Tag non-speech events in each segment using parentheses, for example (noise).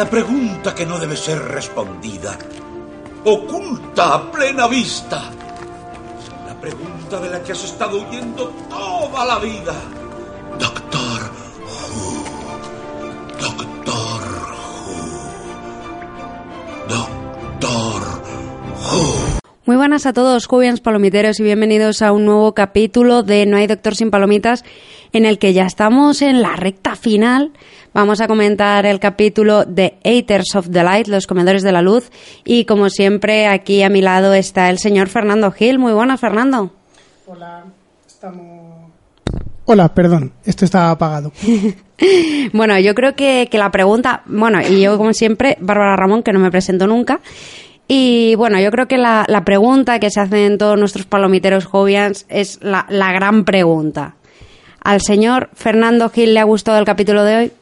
La pregunta que no debe ser respondida. Oculta a plena vista. La pregunta de la que has estado huyendo toda la vida. Doctor Who. Doctor Who. Doctor Who. Muy buenas a todos, jóvenes palomiteros, y bienvenidos a un nuevo capítulo de No hay doctor sin palomitas, en el que ya estamos en la recta final. Vamos a comentar el capítulo de Haters of the Light, los comedores de la luz, y como siempre, aquí a mi lado está el señor Fernando Gil. Muy buenas, Fernando. Hola, estamos... Hola, perdón, esto estaba apagado. (laughs) Bueno, yo creo que, que la pregunta, bueno, y yo como siempre, Bárbara Ramón, que no me presento nunca, y bueno, yo creo que la, la pregunta que se hacen todos nuestros palomiteros jovians es la, la gran pregunta. ¿Al señor Fernando Gil le ha gustado el capítulo de hoy?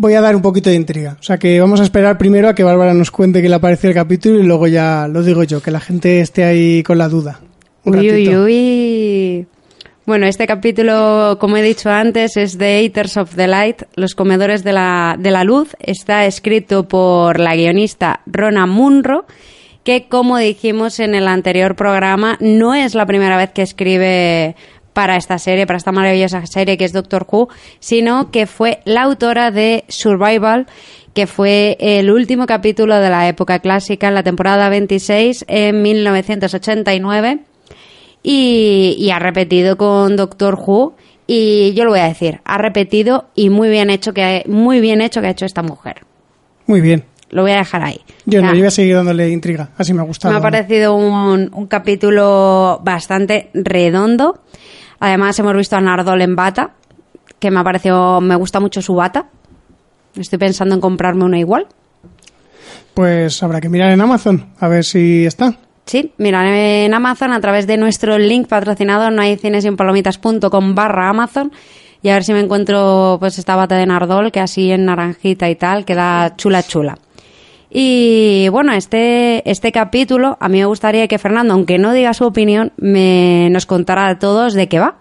Voy a dar un poquito de intriga. O sea que vamos a esperar primero a que Bárbara nos cuente qué le parece el capítulo y luego ya lo digo yo, que la gente esté ahí con la duda. Un Uy, uy, ratito. uy. Bueno, este capítulo, como he dicho antes, es de Eaters of the Light, los comedores de la, de la luz. Está escrito por la guionista Rona Munro, que como dijimos en el anterior programa, no es la primera vez que escribe para esta serie, para esta maravillosa serie que es Doctor Who, sino que fue la autora de Survival, que fue el último capítulo de la época clásica en la temporada 26 en 1989 y, y ha repetido con Doctor Who y yo lo voy a decir, ha repetido y muy bien hecho que muy bien hecho que ha hecho esta mujer. Muy bien. Lo voy a dejar ahí. Yo O no, yo voy a seguir dándole intriga. Así me ha gustado. me ha parecido un, un capítulo bastante redondo. Además hemos visto a Nardol en bata, que me ha parecido, me gusta mucho su bata. Estoy pensando en comprarme una igual. Pues habrá que mirar en Amazon a ver si está. Sí, mira, en Amazon a través de nuestro link patrocinado no hay cinesinpalomitas.com barra Amazon y a ver si me encuentro pues esta bata de Nardol que así en naranjita y tal queda chula chula. Y bueno, este, este capítulo a mí me gustaría que Fernando, aunque no diga su opinión, me, nos contara a todos de qué va.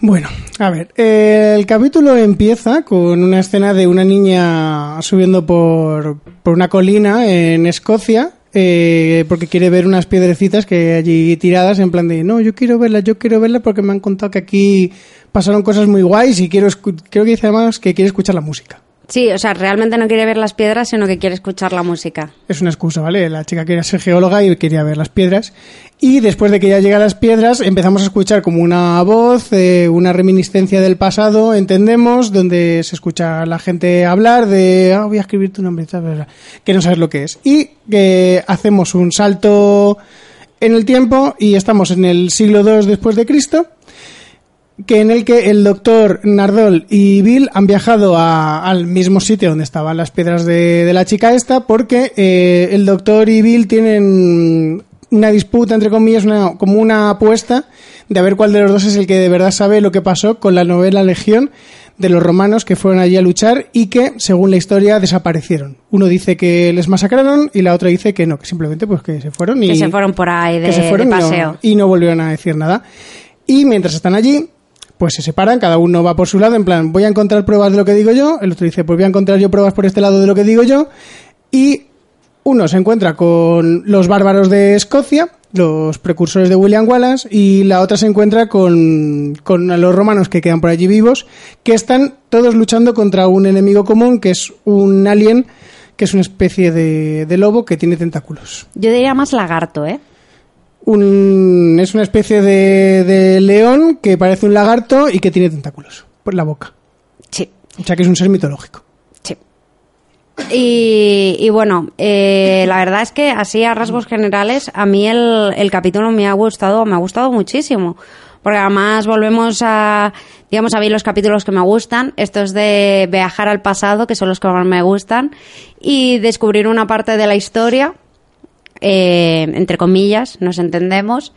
Bueno, a ver, el capítulo empieza con una escena de una niña subiendo por, por una colina en Escocia eh, porque quiere ver unas piedrecitas que hay allí tiradas en plan de, no, yo quiero verlas, yo quiero verlas porque me han contado que aquí pasaron cosas muy guays y quiero, creo que dice además que quiere escuchar la música. Sí, o sea, realmente no quiere ver las piedras, sino que quiere escuchar la música. Es una excusa, ¿vale? La chica quería ser geóloga y quería ver las piedras. Y después de que ya llega a las piedras, empezamos a escuchar como una voz, eh, una reminiscencia del pasado, entendemos, donde se escucha a la gente hablar de, ah, voy a escribir tu nombre, tal, tal, tal", que no sabes lo que es. Y que hacemos un salto en el tiempo y estamos en el siglo II después de Cristo que en el que el doctor Nardol y Bill han viajado a- al mismo sitio donde estaban las piedras de, de la chica esta, porque eh, el doctor y Bill tienen una disputa, entre comillas, una, como una apuesta de a ver cuál de los dos es el que de verdad sabe lo que pasó con la novela Legión de los romanos que fueron allí a luchar y que, según la historia, desaparecieron. Uno dice que les masacraron y la otra dice que no, que simplemente pues que se fueron y Que se fueron por ahí de, que se fueron de y no- paseo. y no volvieron a decir nada. Y mientras están allí, pues se separan, cada uno va por su lado, en plan, voy a encontrar pruebas de lo que digo yo, el otro dice, pues voy a encontrar yo pruebas por este lado de lo que digo yo, y uno se encuentra con los bárbaros de Escocia, los precursores de William Wallace, y la otra se encuentra con, con los romanos que quedan por allí vivos, que están todos luchando contra un enemigo común, que es un alien, que es una especie de, de lobo que tiene tentáculos Yo diría más lagarto, ¿eh? Un, es una especie de, de león que parece un lagarto y que tiene tentáculos. por la boca. Sí, O sea que es un ser mitológico. sí. Y, y bueno, eh, la verdad es que así a rasgos generales, a mí el, el capítulo me ha gustado, me ha gustado muchísimo. Porque además volvemos a, digamos, a ver los capítulos que me gustan, estos de viajar al pasado, que son los que más me gustan, y descubrir una parte de la historia, eh, entre comillas, nos entendemos.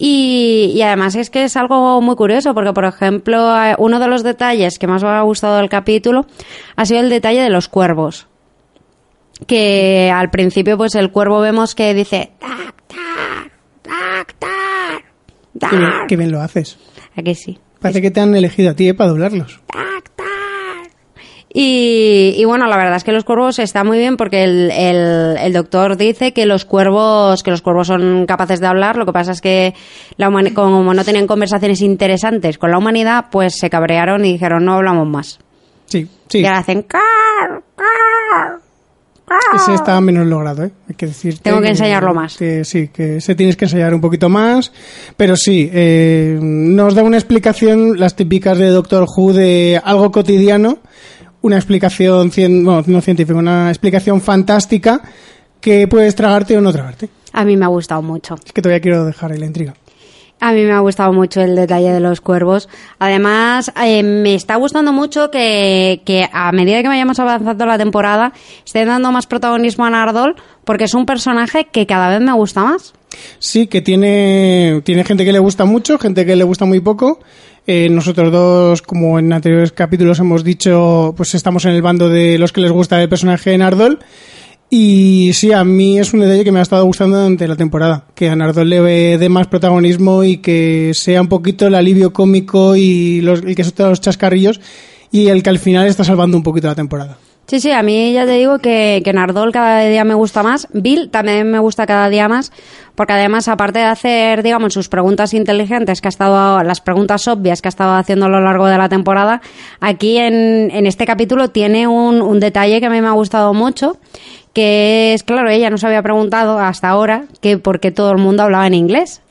Y, y además es que es algo muy curioso, porque por ejemplo, eh, uno de los detalles que más me ha gustado del capítulo ha sido el detalle de los cuervos. Que al principio, pues el cuervo vemos que dice tac, tac, tac, tac, Qué bien, tac. qué bien lo haces. Aquí sí. Parece que te han elegido a ti eh, para doblarlos. Tac. Y, y bueno, la verdad es que los cuervos está muy bien porque el, el, el doctor dice que los cuervos que los cuervos son capaces de hablar. Lo que pasa es que la como no tenían conversaciones interesantes con la humanidad, pues se cabrearon y dijeron no hablamos más. Sí, sí. Y ahora hacen car, car, car. Ese está menos logrado, ¿eh? Hay que decir. Tengo que ensayarlo más. Que sí, que se tienes que ensayar un poquito más. Pero sí, eh, nos da una explicación, las típicas de Doctor Who, de algo cotidiano. Una explicación, cien- bueno, no científica, una explicación fantástica que puedes tragarte o no tragarte. A mí me ha gustado mucho. Es que todavía quiero dejar ahí la intriga. A mí me ha gustado mucho el detalle de los cuervos. Además, eh, me está gustando mucho que, que a medida que vayamos avanzando la temporada, esté dando más protagonismo a Nardol, porque es un personaje que cada vez me gusta más. Sí, que tiene, tiene gente que le gusta mucho, gente que le gusta muy poco. Eh, nosotros dos, como en anteriores capítulos hemos dicho, pues estamos en el bando de los que les gusta el personaje de Nardol. Y sí, a mí es un detalle que me ha estado gustando durante la temporada, que a Nardol le dé más protagonismo y que sea un poquito el alivio cómico y los, el que suelta los chascarrillos y el que al final está salvando un poquito la temporada. Sí, sí, a mí ya te digo que, que Nardol cada día me gusta más. Bill también me gusta cada día más, porque además, aparte de hacer, digamos, sus preguntas inteligentes, que ha estado, las preguntas obvias que ha estado haciendo a lo largo de la temporada, aquí en, en este capítulo tiene un, un detalle que a mí me ha gustado mucho, que es, claro, ella no se había preguntado hasta ahora que por qué todo el mundo hablaba en inglés.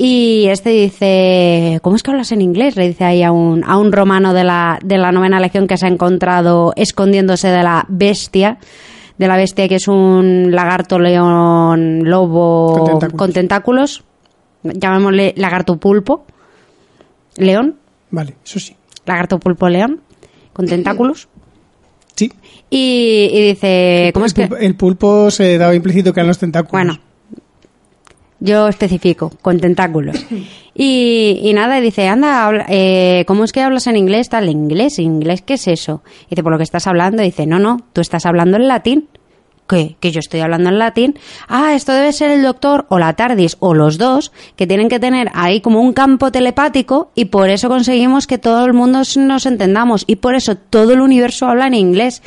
Y este dice, ¿cómo es que hablas en inglés? Le dice ahí a un, a un romano de la, de la novena legión que se ha encontrado escondiéndose de la bestia, de la bestia que es un lagarto, león, lobo Con tentáculos. con tentáculos, llamémosle lagarto pulpo, león, Vale, eso sí. lagarto pulpo león, con tentáculos. Sí. Y, y dice, ¿cómo el, es que...? pulpo, el pulpo se daba implícito que eran los tentáculos. Bueno, yo especifico, con tentáculos. (laughs) Y, y nada, y dice, anda, habla- eh, ¿cómo es que hablas en inglés? Tal, inglés, inglés, ¿qué es eso? Y dice, por lo que estás hablando. Y dice, no, no, tú estás hablando en latín. ¿Qué? ¿Que yo estoy hablando en latín? Ah, esto debe ser el doctor o la TARDIS o los dos que tienen que tener ahí como un campo telepático y por eso conseguimos que todo el mundo nos entendamos y por eso todo el universo habla en inglés.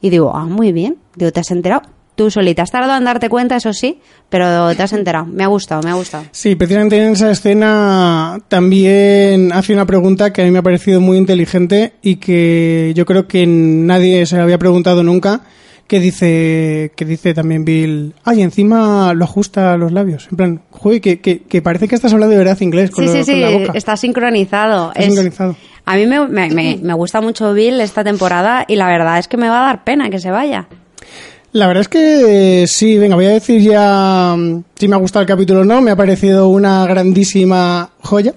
Y digo, ah, muy bien. Digo, ¿te has enterado? Tú solita. Has tardado en darte cuenta, eso sí, pero te has enterado. Me ha gustado, me ha gustado. Sí, precisamente en esa escena también hace una pregunta que a mí me ha parecido muy inteligente y que yo creo que nadie se la había preguntado nunca, que dice que dice también Bill, ay, encima lo ajusta a los labios. En plan, joder, que, que, que parece que estás hablando de verdad inglés con, Sí, lo- sí, con sí, la boca. está sincronizado. Está sincronizado. A mí me, me, me- me gusta mucho Bill esta temporada y la verdad es que me va a dar pena que se vaya. La verdad es que eh, sí, venga, voy a decir ya mm, si me ha gustado el capítulo o no. Me ha parecido una grandísima joya.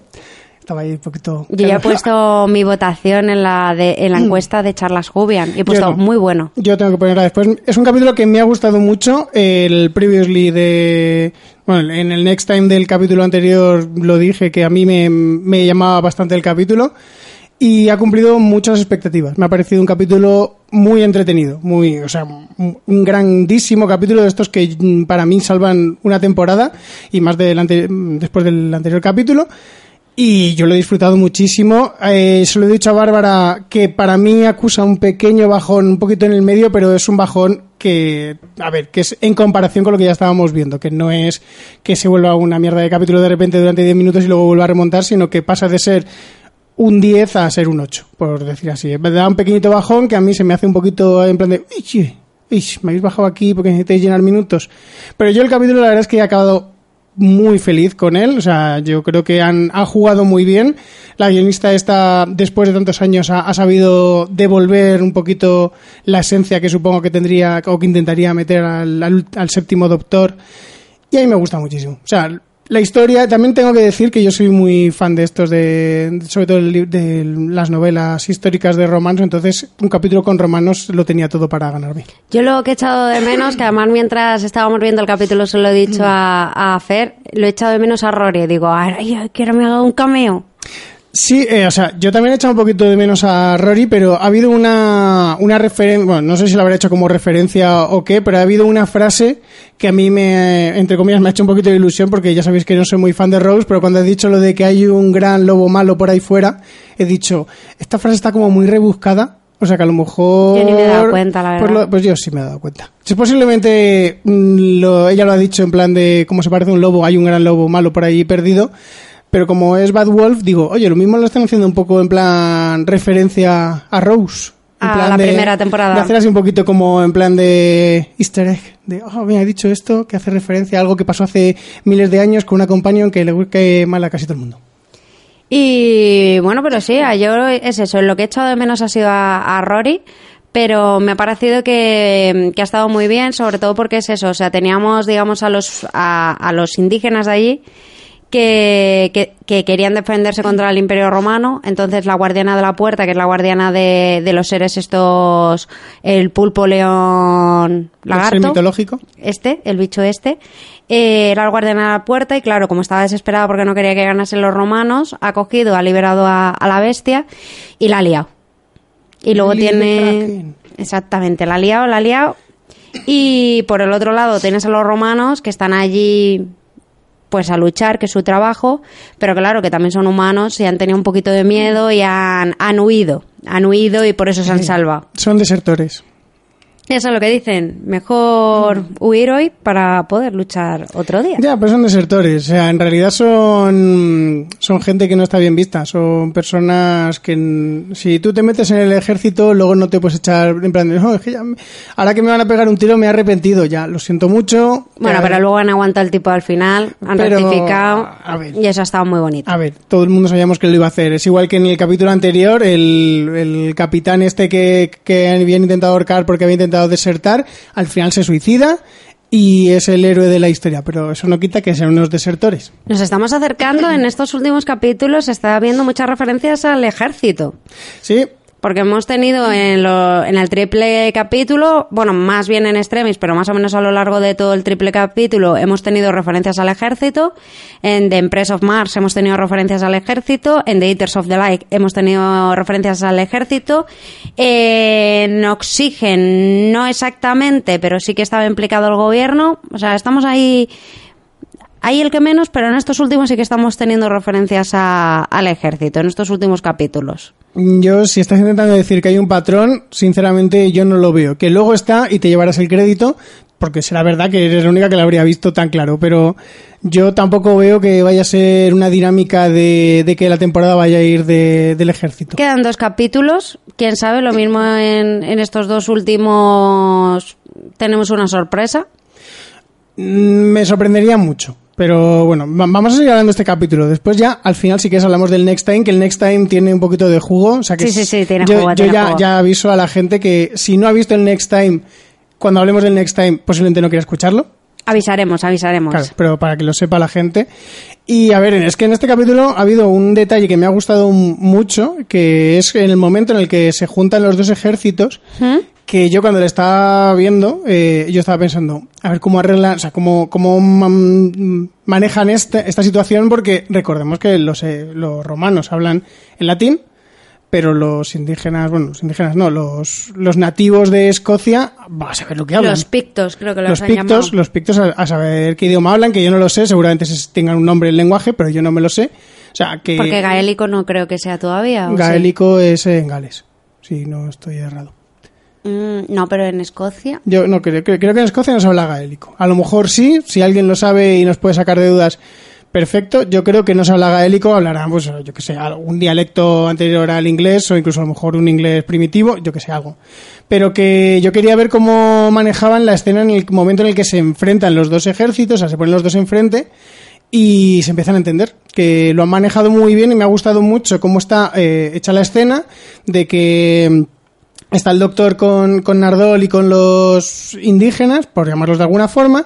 Estaba ahí un poquito... Yo ya he puesto mi votación en la, de, en la encuesta de Charlas Jubian y he puesto no. muy bueno. Yo tengo que ponerla después. Es un capítulo que me ha gustado mucho. El previously de. Bueno, en el next time del capítulo anterior lo dije que a mí me, me llamaba bastante el capítulo. Y ha cumplido muchas expectativas. Me ha parecido un capítulo muy entretenido. Muy, o sea, un grandísimo capítulo de estos que para mí salvan una temporada. Y más del ante- después del anterior capítulo. Y yo lo he disfrutado muchísimo. Eh, se lo he dicho a Bárbara que para mí acusa un pequeño bajón, un poquito en el medio, pero es un bajón que, a ver, que es en comparación con lo que ya estábamos viendo, que no es que se vuelva una mierda de capítulo de repente durante 10 minutos y luego vuelva a remontar, sino que pasa de ser un 10 a ser un 8, por decir así. Da un pequeñito bajón que a mí se me hace un poquito en plan de, "Uy, che, uy, me habéis bajado aquí porque necesitáis llenar minutos. Pero yo el capítulo la verdad es que he acabado muy feliz con él. O sea, yo creo que han, ha jugado muy bien. La guionista esta, después de tantos años, ha, sabido devolver un poquito la esencia que supongo que tendría o que intentaría meter al, al- al séptimo doctor. Y a mí me gusta muchísimo. O sea, la historia, también tengo que decir que yo soy muy fan de estos, de, sobre todo de las novelas históricas de romanos, entonces un capítulo con romanos lo tenía todo para ganarme. Yo lo que he echado de menos, que además mientras estábamos viendo el capítulo se lo he dicho a, a Fer, lo he echado de menos a Rory. Digo, ay, quiero me haga un cameo. Sí, eh, o sea, yo también he echado un poquito de menos a Rory, pero ha habido una, una referencia, bueno, no sé si la habrá hecho como referencia o qué, pero ha habido una frase que a mí me, entre comillas, me ha hecho un poquito de ilusión porque ya sabéis que no soy muy fan de Rose, pero cuando he dicho lo de que hay un gran lobo malo por ahí fuera, he dicho, esta frase está como muy rebuscada, o sea que a lo mejor... Yo ni me he dado cuenta, la Pues, verdad. lo- pues yo sí me he dado cuenta. Si posiblemente mm, lo- ella lo ha dicho en plan de cómo se parece a un lobo, hay un gran lobo malo por ahí perdido, pero como es Bad Wolf, digo, oye, lo mismo lo están haciendo un poco en plan referencia a Rose. En A plan la de- primera temporada. De hacer así un poquito como en plan de easter egg. De, oh, mira, he dicho esto, que hace referencia a algo que pasó hace miles de años con una companion que le cae mal a casi todo el mundo. Y bueno, pero sí, a yo es eso. Lo que he echado de menos ha sido a, a Rory, pero me ha parecido que, que ha estado muy bien, sobre todo porque es eso. O sea, teníamos, digamos, a los, a, a los indígenas de allí que, que, que querían defenderse contra el Imperio Romano. Entonces, la guardiana de la puerta, que es la guardiana de, de los seres estos, el pulpo, león, ¿El lagarto mitológico? este, el bicho este, eh, era el guardián a la puerta y claro, como estaba desesperada porque no quería que ganasen los romanos, ha cogido, ha liberado a, a la bestia y la ha liado. Y luego tiene... Exactamente, la ha liado, la ha liado. Y por el otro lado tienes a los romanos que están allí pues a luchar, que es su trabajo, pero claro, que también son humanos y han tenido un poquito de miedo y han, han huido, han huido y por eso se han salvado. Son desertores. Eso es lo que dicen. Mejor huir hoy para poder luchar otro día. Ya, pero son desertores. O sea, en realidad son, son gente que no está bien vista. Son personas que, mm, si tú te metes en el ejército, luego no te puedes echar en plan de, "Oh, es que ya ahora que me van a pegar un tiro me he arrepentido. Ya, lo siento mucho. Bueno, Ya- pero luego han aguantado el tipo al final, han Pero, rectificado a ver. y eso ha estado muy bonito. A ver, todo el mundo sabíamos que lo iba a hacer. Es igual que en el capítulo anterior, el, el capitán este que, que había intentado ahorcar porque había intentado desertar, al final se suicida y es el héroe de la historia. Pero eso no quita que sean unos desertores. Nos estamos acercando, en estos últimos capítulos se está viendo muchas referencias al ejército. Sí, Porque hemos tenido en, lo- en el triple capítulo, bueno, más bien en extremis, pero más o menos a lo largo de todo el triple capítulo, hemos tenido referencias al ejército. En The Empress of Mars hemos tenido referencias al ejército. En The Eaters of the Light hemos tenido referencias al ejército. En Oxygen, no exactamente, pero sí que estaba implicado el gobierno. O sea, estamos ahí. Hay el que menos, pero en estos últimos sí que estamos teniendo referencias a- al ejército, en estos últimos capítulos. Yo, si estás intentando decir que hay un patrón, sinceramente yo no lo veo. Que luego está y te llevarás el crédito, porque será verdad que eres la única que lo habría visto tan claro, pero yo tampoco veo que vaya a ser una dinámica de, de que la temporada vaya a ir de- del ejército. Quedan dos capítulos, quién sabe, lo mismo en, en estos dos últimos tenemos una sorpresa. Mm, Me sorprendería mucho. Pero bueno, va- vamos a seguir hablando de este capítulo. Después ya, al final sí que hablamos del Next Time, que el Next Time tiene un poquito de jugo. O sea que Sí, sí, sí, tiene yo, jugo, yo tiene ya, jugo. ya aviso a la gente que si no ha visto el Next Time, cuando hablemos del Next Time, posiblemente no quiera escucharlo. Avisaremos, avisaremos. Claro, pero para que lo sepa la gente. Y a ver, es que en este capítulo ha habido un detalle que me ha gustado mucho, que es en el momento en el que se juntan los dos ejércitos, ¿Mm? Que yo cuando le estaba viendo, eh, yo estaba pensando, a ver cómo arreglan, o sea, cómo, cómo man- manejan esta, esta situación, porque recordemos que los, eh, los romanos hablan en latín, pero los indígenas, bueno, los indígenas no, los, los nativos de Escocia, vas a ver lo que hablan Los pictos, creo que los, los han pictos, llamado. los pictos a, a saber qué idioma hablan, que yo no lo sé, seguramente se- tengan un nombre en lenguaje, pero yo no me lo sé. O sea, que Porque gaélico no creo que sea todavía. gaélico es en Gales, si no estoy errado. Mm, no, pero en Escocia. Yo no creo, creo, creo que en Escocia no se habla gaélico. A lo mejor sí, si alguien lo sabe y nos puede sacar de dudas, perfecto. Yo creo que no se habla gaélico, hablarán, pues, yo que sé, algún dialecto anterior al inglés o incluso a lo mejor un inglés primitivo, yo que sé, algo. Pero que yo quería ver cómo manejaban la escena en el momento en el que se enfrentan los dos ejércitos, o sea, se ponen los dos enfrente y se empiezan a entender que lo han manejado muy bien y me ha gustado mucho cómo está eh, hecha la escena de que está el doctor con, con Nardol y con los indígenas, por llamarlos de alguna forma,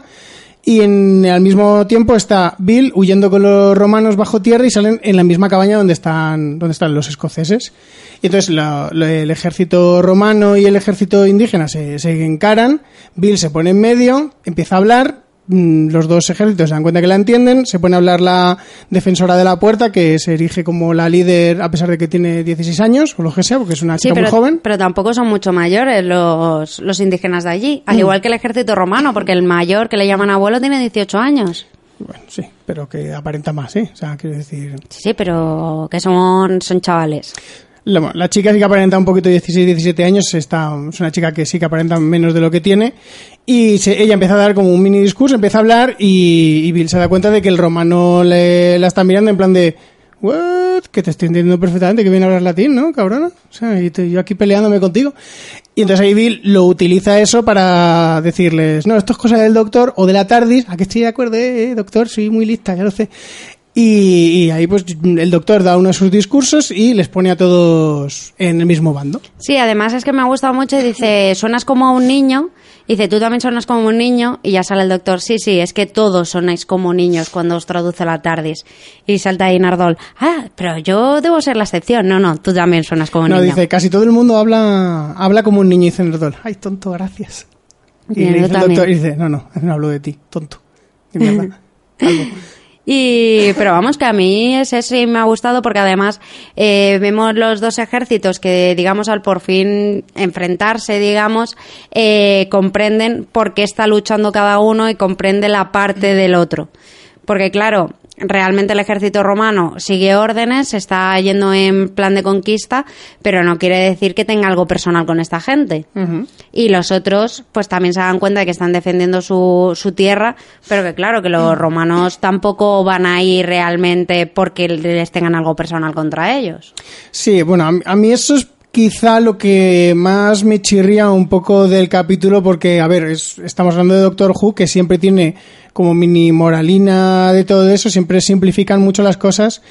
y en, al mismo tiempo está Bill huyendo con los romanos bajo tierra y salen en la misma cabaña donde están, donde están los escoceses. Y entonces lo- el ejército romano y el ejército indígena se, se encaran, Bill se pone en medio, empieza a hablar, los dos ejércitos se dan cuenta que la entienden, se pone a hablar la defensora de la puerta, que se erige como la líder a pesar de que tiene 16 años, o lo que sea, porque es una Sí, chica pero, muy joven. pero tampoco son mucho mayores los, los indígenas de allí, al igual que el ejército romano, porque el mayor que le llaman abuelo tiene 18 años. Bueno, sí, pero que aparenta más, ¿sí? O sea, quiero decir... Sí, sí, pero que son, son chavales. La, chica sí que aparenta un poquito 16, 17 años, está, es una chica que sí que aparenta menos de lo que tiene, y se- ella empieza a dar como un mini discurso, empieza a hablar, y, Bill se da cuenta de que el romano le, la está mirando en plan de, ¿what? Que te estoy entendiendo perfectamente, que viene a hablar latín, ¿no, cabrona? O sea, y te- yo aquí peleándome contigo. Y entonces ahí Bill lo utiliza eso para decirles, no, esto es cosa del doctor o de la TARDIS, a que estoy de acuerdo, eh, eh, doctor, soy muy lista, ya lo sé. Y, y ahí pues el doctor da uno de sus discursos y les pone a todos en el mismo bando. Sí, además es que me ha gustado mucho y dice, suenas como un niño. Y dice, tú también sonas como un niño. Y ya sale el doctor, sí, sí, es que todos sonáis como niños cuando os traduce la TARDIS. Y salta ahí Nardol, ah, pero yo debo ser la excepción. No, no, tú también sonas como un No, niño. dice, casi todo el mundo habla habla como un niño y dice Nerdol, ay, tonto, gracias. Y yo dice el doctor, y dice, no, no, no hablo de ti, tonto. De mierda. (laughs) Algo. Y, pero vamos, que a mí ese sí me ha gustado porque además eh, vemos los dos ejércitos que, digamos, al por fin enfrentarse, digamos, eh, comprenden por qué está luchando cada uno y comprende la parte del otro. Porque claro, realmente el ejército romano sigue órdenes, está yendo en plan de conquista, pero no quiere decir que tenga algo personal con esta gente. Y los otros, pues también se dan cuenta de que están defendiendo su, su tierra, pero que claro, que los romanos tampoco van a ir realmente porque les tengan algo personal contra ellos. Sí, bueno, a mí, a mí eso es quizá lo que más me chirría un poco del capítulo porque, a ver, es- estamos hablando de Doctor Who que siempre tiene como mini moralina de todo eso, siempre simplifican mucho las cosas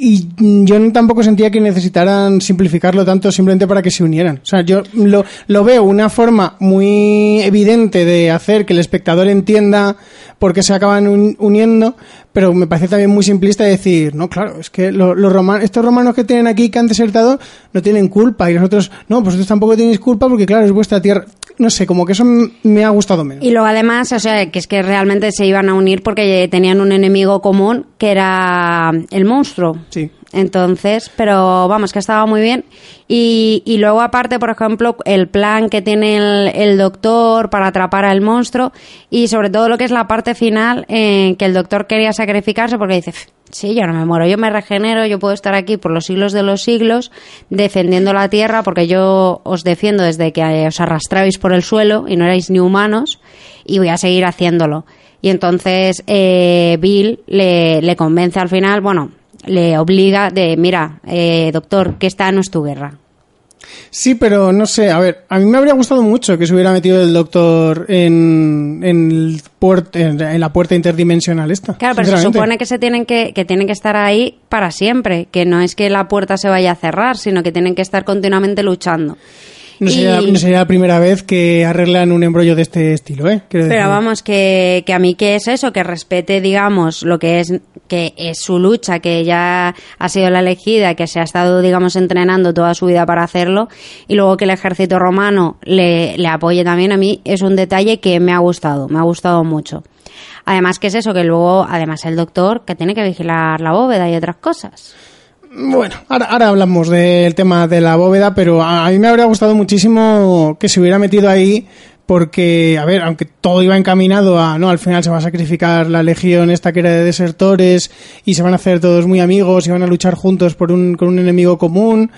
y yo tampoco sentía que necesitaran simplificarlo tanto simplemente para que se unieran. O sea, yo lo, lo veo una forma muy evidente de hacer que el espectador entienda por qué se acaban un- uniendo, pero me parece también muy simplista decir, no, claro, es que lo- los romanos, estos romanos que tienen aquí que han desertado no tienen culpa y los otros, no, vosotros tampoco tenéis culpa porque claro, es vuestra tierra. No sé, como que eso me ha gustado menos. Y luego además, o sea, que es que realmente se iban a unir porque tenían un enemigo común que era el monstruo. Sí. Entonces, pero vamos, que estaba muy bien. Y, y luego aparte, por ejemplo, el plan que tiene el, doctor para atrapar al monstruo y sobre todo lo que es la parte final en que el doctor quería sacrificarse porque dice, "Pff, sí, yo no me muero, yo me regenero, yo puedo estar aquí por los siglos de los siglos defendiendo la tierra porque yo os defiendo desde que eh, os arrastrabais por el suelo y no erais ni humanos y voy a seguir haciéndolo. Y entonces eh, Bill le, le convence al final, bueno, le obliga de, mira, eh, doctor, que esta no es tu guerra. Sí, pero no sé, a ver, a mí me habría gustado mucho que se hubiera metido el doctor en, en, el puert- en, en la puerta interdimensional esta. Claro, pero se supone que se tienen que, que tienen que estar ahí para siempre, que no es que la puerta se vaya a cerrar, sino que tienen que estar continuamente luchando. No sería, no sería la primera vez que arreglan un embrollo de este estilo, ¿eh? Quiero Pero decir. vamos, que, que a mí que es eso, que respete, digamos, lo que es, que es su lucha, que ella ha sido la elegida, que se ha estado, digamos, entrenando toda su vida para hacerlo, y luego que el ejército romano le, le apoye también, a mí es un detalle que me ha gustado, me ha gustado mucho. Además, que es eso, que luego, además el doctor, que tiene que vigilar la bóveda y otras cosas. Bueno, ahora, ahora hablamos del tema de la bóveda, pero a, mí me habría gustado muchísimo que se hubiera metido ahí porque, a ver, aunque todo iba encaminado a, no, al final se va a sacrificar la legión esta que era de desertores y se van a hacer todos muy amigos y van a luchar juntos por un, con un enemigo común,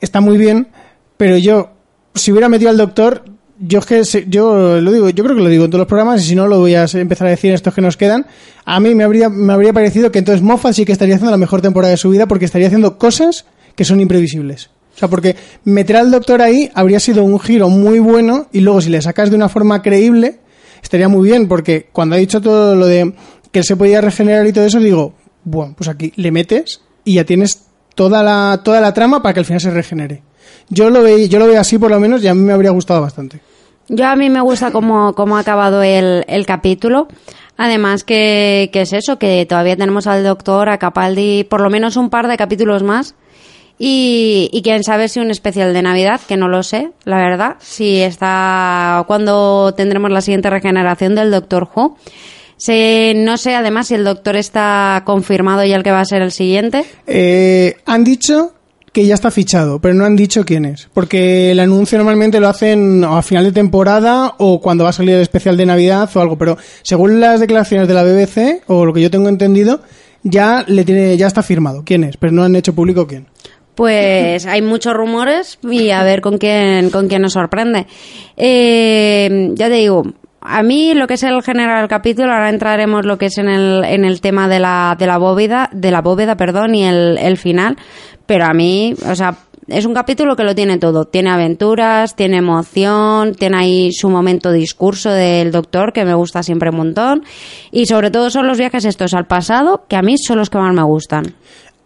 está muy bien, pero yo, si hubiera metido al doctor, yo es que yo lo digo, yo creo que lo digo en todos los programas y si no lo voy a empezar a decir en estos que nos quedan. A mí me habría me habría parecido que entonces Moffat sí que estaría haciendo la mejor temporada de su vida porque estaría haciendo cosas que son imprevisibles. O sea, porque meter al doctor ahí habría sido un giro muy bueno y luego si le sacas de una forma creíble estaría muy bien porque cuando ha dicho todo lo de que él se podía regenerar y todo eso, digo, bueno, pues aquí le metes y ya tienes toda la, toda la trama para que al final se regenere. Yo lo, ve, yo lo veo así por lo menos y a mí me habría gustado bastante. Yo a mí me gusta cómo, cómo ha acabado el, el capítulo. Además que, que es eso, que todavía tenemos al doctor, a Capaldi, por lo menos un par de capítulos más. Y, y quién sabe si un especial de Navidad, que no lo sé, la verdad, si está cuando tendremos la siguiente regeneración del Doctor Who. Se, no sé además si el doctor está confirmado ya el que va a ser el siguiente. Eh, han dicho que ya está fichado, pero no han dicho quién es. Porque el anuncio normalmente lo hacen a final de temporada o cuando va a salir el especial de Navidad o algo. Pero según las declaraciones de la BBC, o lo que yo tengo entendido, ya, le tiene, ya está firmado quién es, pero no han hecho público quién. Pues hay muchos rumores y a ver con quién, con quién nos sorprende. Eh, ya te digo, a mí lo que es el general del capítulo, ahora entraremos lo que es en el, en el tema de la, de la bóveda, de la bóveda, perdón, y el, el final, pero a mí, o sea, es un capítulo que lo tiene todo. Tiene aventuras, tiene emoción, tiene ahí su momento discurso del doctor, que me gusta siempre un montón. Y sobre todo son los viajes estos al pasado, que a mí son los que más me gustan.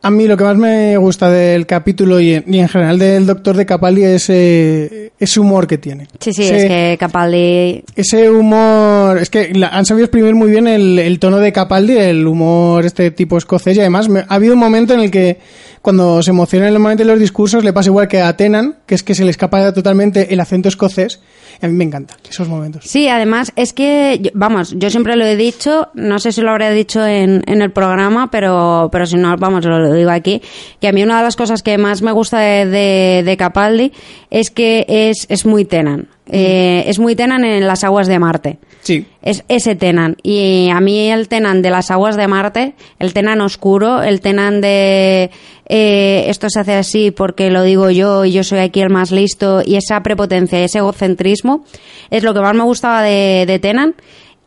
A mí lo que más me gusta del capítulo y en, y en general del Doctor de Capaldi es eh, ese humor que tiene. Sí, sí, Ese- es que Capaldi... Ese humor, es que la- han sabido exprimir muy bien el, el tono de Capaldi, el humor este tipo escocés y además me- ha habido un momento en el que cuando se emociona en momento de los discursos le pasa igual que a Tenan, que es que se le escapa totalmente el acento escocés y a mí me encantan esos momentos. Sí, además es que, yo- vamos, yo siempre lo he dicho, no sé si lo habré dicho en, en el programa, pero, pero si no, vamos, lo, lo digo aquí, que a mí una de las cosas que más me gusta de, de, de Capaldi es que es, es muy Tenan. Eh, es muy Tenan en las aguas de Marte. Sí. Es ese Tenan. Y a mí el Tenan de las aguas de Marte, el Tenan oscuro, el Tenan de eh, esto se hace así porque lo digo yo y yo soy aquí el más listo y esa prepotencia y ese egocentrismo es lo que más me gustaba de, de Tenan.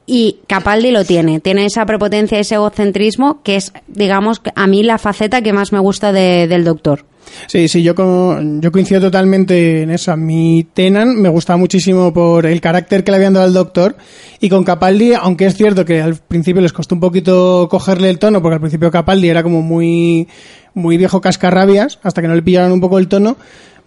Y Capaldi lo tiene, tiene esa prepotencia ese egocentrismo que es, digamos, a mí la faceta que más me gusta de- del doctor. Sí, sí, yo, yo coincido totalmente en eso. A mí Tenan me gustaba muchísimo por el carácter que le habían dado al doctor. Y con Capaldi, aunque es cierto que al principio les costó un poquito cogerle el tono, porque al principio Capaldi era como muy, muy viejo cascarrabias, hasta que no le pillaron un poco el tono.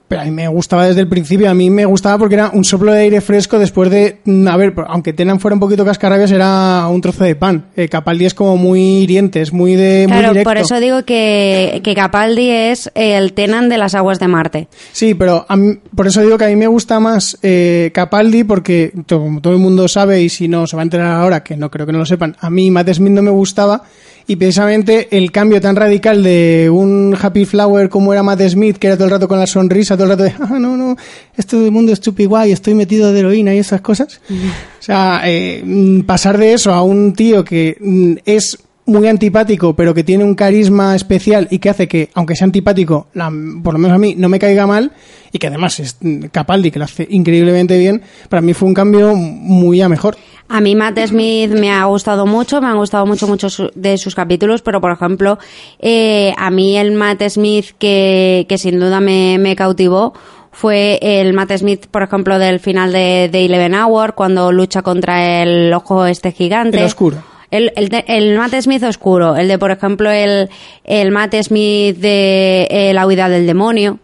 Pero a mí me gustaba desde el principio, a mí me gustaba porque era un soplo de aire fresco después de, mm, a ver, aunque Tenan fuera un poquito cascarrabias, era un trozo de pan. Eh, Capaldi es como muy hiriente, es muy de, muy Claro, directo. por eso digo que, que Capaldi es el Tenan de las aguas de Marte. Sí, pero a mí- por eso digo que a mí me gusta más eh, Capaldi porque, como todo el mundo sabe y si no se va a enterar ahora, que no creo que no lo sepan, a mí Matt Smith no me gustaba y precisamente el cambio tan radical de un Happy Flower como era Matt Smith, que era todo el rato con la sonrisa, todo el rato de, ah, no, no, esto del mundo es guay, estoy metido de heroína y esas cosas. O sea, eh, pasar de eso a un tío que mm, es muy antipático, pero que tiene un carisma especial y que hace que, aunque sea antipático, la- por lo menos a mí, no me caiga mal, y que además es mm, Capaldi, que lo hace increíblemente bien, para mí fue un cambio muy a mejor. A mí Matt Smith me ha gustado mucho, me han gustado mucho muchos de sus capítulos, pero por ejemplo, eh, a mí el Matt Smith que, que sin duda me, me cautivó fue el Matt Smith, por ejemplo, del final de, de Eleven Hour, cuando lucha contra el ojo este gigante. El oscuro. El, el, el Matt Smith oscuro, el de, por ejemplo, el, el Matt Smith de eh, La huida del demonio.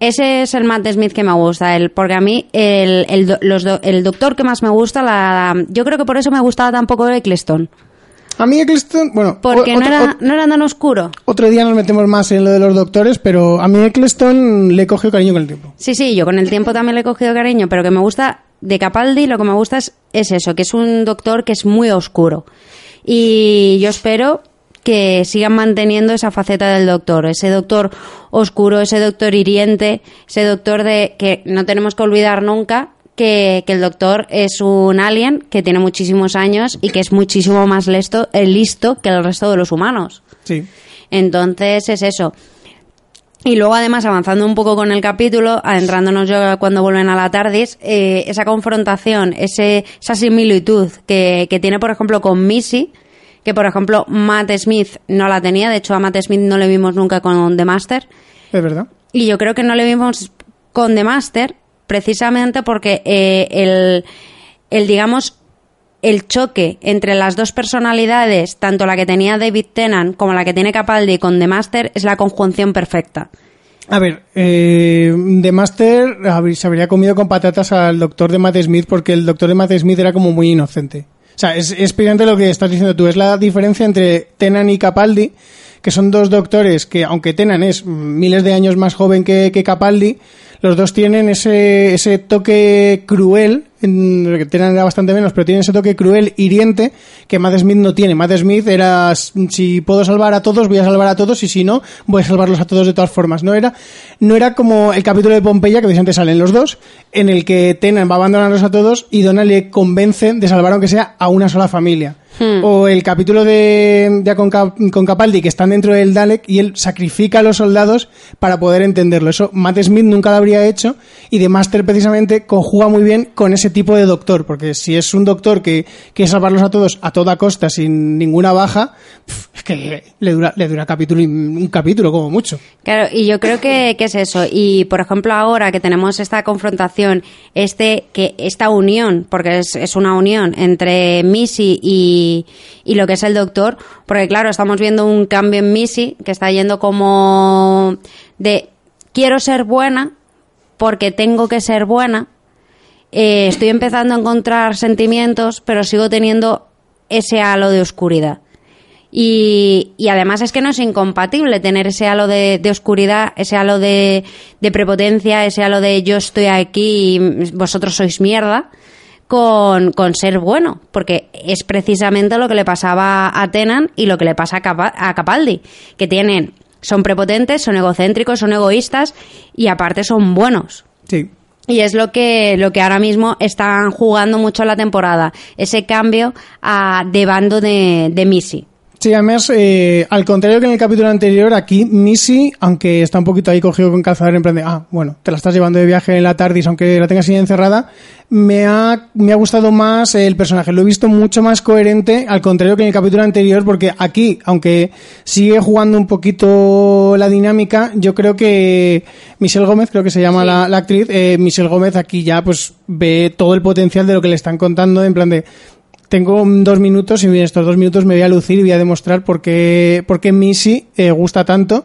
Ese es el Matt Smith que me gusta, el, porque a mí el, el, do- los do- el doctor que más me gusta, la, yo creo que por eso me gustaba tampoco Eccleston, A mí Eccleston, bueno, porque o- no otro, era, no era tan oscuro. otro día nos metemos más en lo de los doctores, pero a mí Eccleston le he cogido cariño con el tiempo. Sí, sí, yo con el tiempo también le he cogido cariño, pero que me gusta de Capaldi, lo que me gusta es, es eso, que es un doctor que es muy oscuro. Y yo espero que sigan manteniendo esa faceta del doctor, ese doctor oscuro, ese doctor hiriente, ese doctor de que no tenemos que olvidar nunca que, que el doctor es un alien que tiene muchísimos años y que es muchísimo más listo, eh, listo que el resto de los humanos. Sí. Entonces es eso. Y luego, además, avanzando un poco con el capítulo, adentrándonos ya cuando vuelven a la TARDIS, eh, esa confrontación, ese, esa similitud que, que tiene, por ejemplo, con Missy, que, por ejemplo, Matt Smith no la tenía. De hecho, a Matt Smith no le vimos nunca con The Master. Es verdad. Y yo creo que no le vimos con The Master precisamente porque eh, el, el, digamos, el choque entre las dos personalidades, tanto la que tenía David Tennant como la que tiene Capaldi con The Master, es la conjunción perfecta. A ver, eh, The Master se habría comido con patatas al doctor de Matt Smith porque el doctor de Matt Smith era como muy inocente. Sea, es, es lo que estás diciendo tú. Es la diferencia entre Tenan y Capaldi, que son dos doctores que, aunque Tenan es miles de años más joven que, que Capaldi, los dos tienen ese, ese toque cruel, que era bastante menos, pero tienen ese toque cruel, hiriente, que Matt Smith no tiene. Matt Smith era, si puedo salvar a todos, voy a salvar a todos, y si no, voy a salvarlos a todos de todas formas. No era, no era como el capítulo de Pompeya, que precisamente salen los dos, en el que Tenan va a abandonarlos a todos y Donna le convence de salvar aunque sea a una sola familia. O el capítulo de, con, con Capaldi, que están dentro del Dalek y él sacrifica a los soldados para poder entenderlo. Eso Matt Smith nunca lo habría hecho y The Master precisamente conjuga muy bien con ese tipo de doctor, porque si es un doctor que quiere salvarlos a todos a toda costa sin ninguna baja, es que le dura, le dura capítulo un capítulo como mucho. Claro, y yo creo que, que es eso. Y por ejemplo, ahora que tenemos esta confrontación, este, que esta unión, porque es, es una unión entre Missy y, y lo que es el doctor, porque claro, estamos viendo un cambio en Missy que está yendo como de quiero ser buena porque tengo que ser buena. Eh, estoy empezando a encontrar sentimientos, pero sigo teniendo ese halo de oscuridad. Y, y además es que no es incompatible tener ese halo de, de oscuridad, ese halo de, de prepotencia, ese halo de yo estoy aquí y vosotros sois mierda, con, con ser bueno, porque es precisamente lo que le pasaba a Tenan y lo que le pasa a, Capa- a Capaldi, que tienen, son prepotentes, son egocéntricos, son egoístas y aparte son buenos. Sí. Y es lo que, lo que ahora mismo están jugando mucho la temporada, ese cambio a, de bando de, de Missy. Sí, además, eh, al contrario que en el capítulo anterior, aquí Missy, aunque está un poquito ahí cogido con calzador en plan de, ah, bueno, te la estás llevando de viaje en la TARDIS, aunque la tengas ahí encerrada, me ha, me ha gustado más el personaje. Lo he visto mucho más coherente, al contrario que en el capítulo anterior, porque aquí, aunque sigue jugando un poquito la dinámica, yo creo que Michelle Gómez, creo que se llama la, la actriz, eh, Michelle Gómez aquí ya pues ve todo el potencial de lo que le están contando, en plan de, tengo dos minutos y en estos dos minutos me voy a lucir y voy a demostrar por qué, por qué Missy eh, gusta tanto.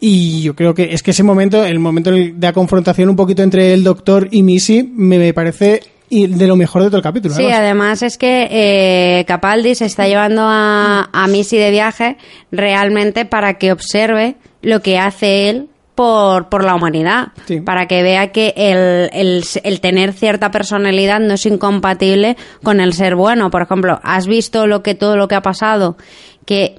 Y yo creo que es que ese momento, el momento de la confrontación un poquito entre el doctor y Missy, me, me parece y de lo mejor de todo el capítulo. Sí, además. además es que eh, Capaldi se está llevando a, a Missy de viaje realmente para que observe lo que hace él por, por la humanidad, Sí. para que vea que el, el, el tener cierta personalidad no es incompatible con el ser bueno. Por ejemplo, ¿has visto lo que todo lo que ha pasado? Que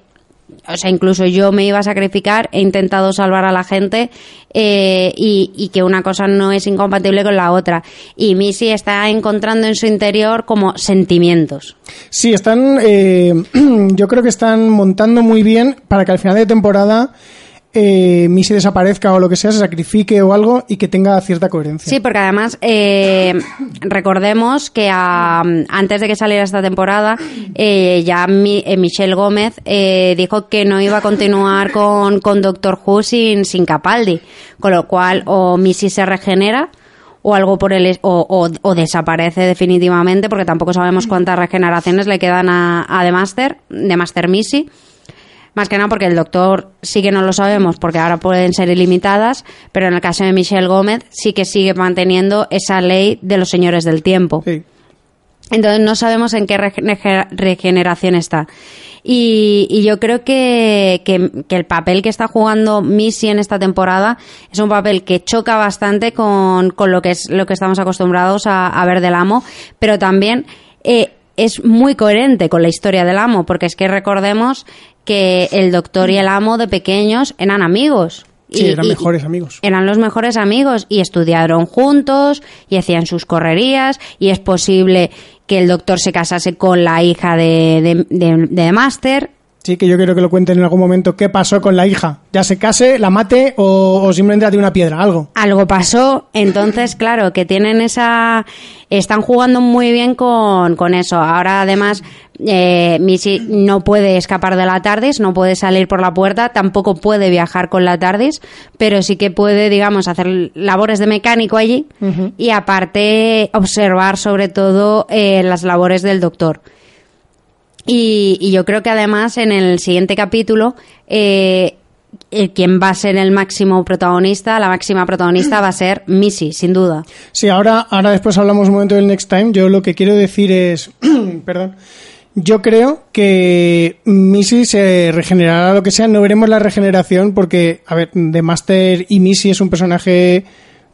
o sea, incluso yo me iba a sacrificar, he intentado salvar a la gente eh, y, y que una cosa no es incompatible con la otra. Y Missy está encontrando en su interior como sentimientos. Sí, están, eh, (clears throat) yo creo que están montando muy bien para que al final de temporada eh, Missy desaparezca o lo que sea, se sacrifique o algo y que tenga cierta coherencia. Sí, porque además eh, recordemos que antes de que saliera esta temporada eh, ya mi- eh, Michelle Gómez eh, dijo que no iba a continuar con, con Doctor Who sin, sin Capaldi, con lo cual o Missy se regenera o algo por el o- o desaparece definitivamente porque tampoco sabemos cuántas regeneraciones le quedan a, a The Master, de Master Missy. Más que nada porque el doctor sí que no lo sabemos, porque ahora pueden ser ilimitadas, pero en el caso de Michelle Gómez sí que sigue manteniendo esa ley de los señores del tiempo. Sí. Entonces no sabemos en qué rege- regeneración está. Y, y yo creo que, que- que el papel que está jugando Missy en esta temporada es un papel que choca bastante con, con lo que es lo que estamos acostumbrados a, a ver del amo, pero también eh, es muy coherente con la historia del amo, porque es que recordemos que el doctor y el amo de pequeños eran amigos. Sí, Y- eran y- mejores amigos. eran los mejores amigos y estudiaron juntos y hacían sus correrías y es posible que el doctor se casase con la hija de, de, de- de Master. Sí, que yo quiero que lo cuenten en algún momento qué pasó con la hija. Ya se case, la mate o, o simplemente la tiene una piedra, algo. Algo pasó, entonces claro, que tienen esa... Están jugando muy bien con, con eso. Ahora además eh, Missy no puede escapar de la TARDIS, no puede salir por la puerta, tampoco puede viajar con la TARDIS, pero sí que puede, digamos, hacer labores de mecánico allí y aparte observar sobre todo eh, las labores del doctor. Y, y yo creo que además en el siguiente capítulo eh, eh, quien va a ser el máximo protagonista, la máxima protagonista va a ser Missy, sin duda. Sí, ahora, ahora después hablamos un momento del Next Time. Yo lo que quiero decir es, (clears throat) perdón, yo creo que Missy se regenerará lo que sea. No veremos la regeneración porque, a ver, The Master y Missy es un personaje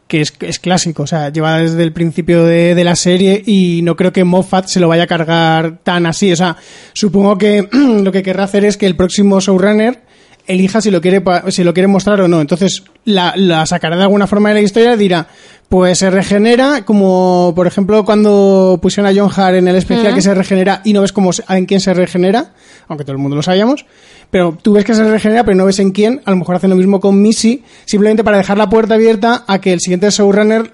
que es, clásico, o sea, lleva desde el principio de, la serie y no creo que Moffat se lo vaya a cargar tan así. O sea, supongo que (clears throat) lo que querrá hacer es que el próximo showrunner elija si lo quiere si lo quiere mostrar o no. Entonces la, la sacará de alguna forma de la historia y dirá, pues se regenera, como por ejemplo cuando pusieron a John Hart en el especial que se regenera y no ves cómo en quién se regenera, aunque todo el mundo lo sabíamos, pero tú ves que se regenera pero no ves en quién, a lo mejor hacen lo mismo con Missy, simplemente para dejar la puerta abierta a que el siguiente showrunner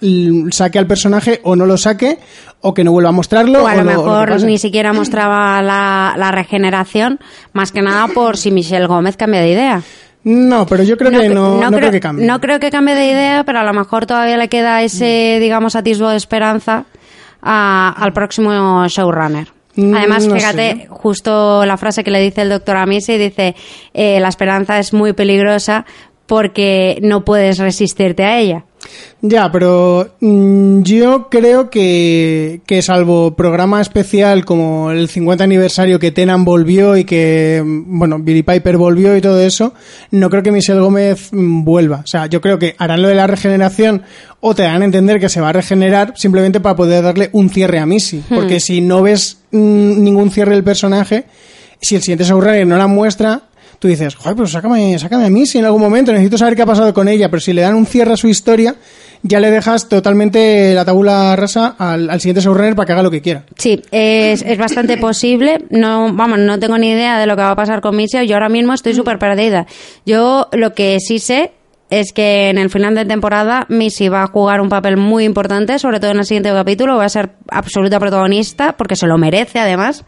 saque al personaje o no lo saque o que no vuelva a mostrarlo. O a lo o lo mejor ni siquiera mostraba la, la regeneración, más que nada por si Michelle Gómez cambia de idea. No, pero yo creo que no, no, creo, creo que cambie. no creo que cambie de idea, pero a lo mejor todavía le queda ese, digamos, atisbo de esperanza a- al próximo showrunner. Mm, Además, fíjate, sé. justo la frase que le dice el doctor a Missy, dice, eh, la esperanza es muy peligrosa porque no puedes resistirte a ella. Ya, pero mm, yo creo que, que salvo programa especial como el 50 aniversario que Tenan volvió y que, mm, bueno, Billy Piper volvió y todo eso, no creo que Michelle Gómez mm, vuelva. O sea, yo creo que harán lo de la regeneración o te dan a entender que se va a regenerar simplemente para poder darle un cierre a Missy. Porque si no ves ningún cierre del personaje, si el siguiente showrunner no la muestra, tú dices, joder, pues sácame, sácame a Missy en algún momento, necesito saber qué ha pasado con ella, pero si le dan un cierre a su historia, ya le dejas totalmente la tabula rasa al, al siguiente showrunner para que haga lo que quiera. Sí, es, es bastante (coughs) posible. No, vamos, no tengo ni idea de lo que va a pasar con Missy. Yo ahora mismo estoy súper perdida. Yo lo que sí sé es que en el final de temporada Missy va a jugar un papel muy importante, sobre todo en el siguiente capítulo. Va a ser absoluta protagonista porque se lo merece, además.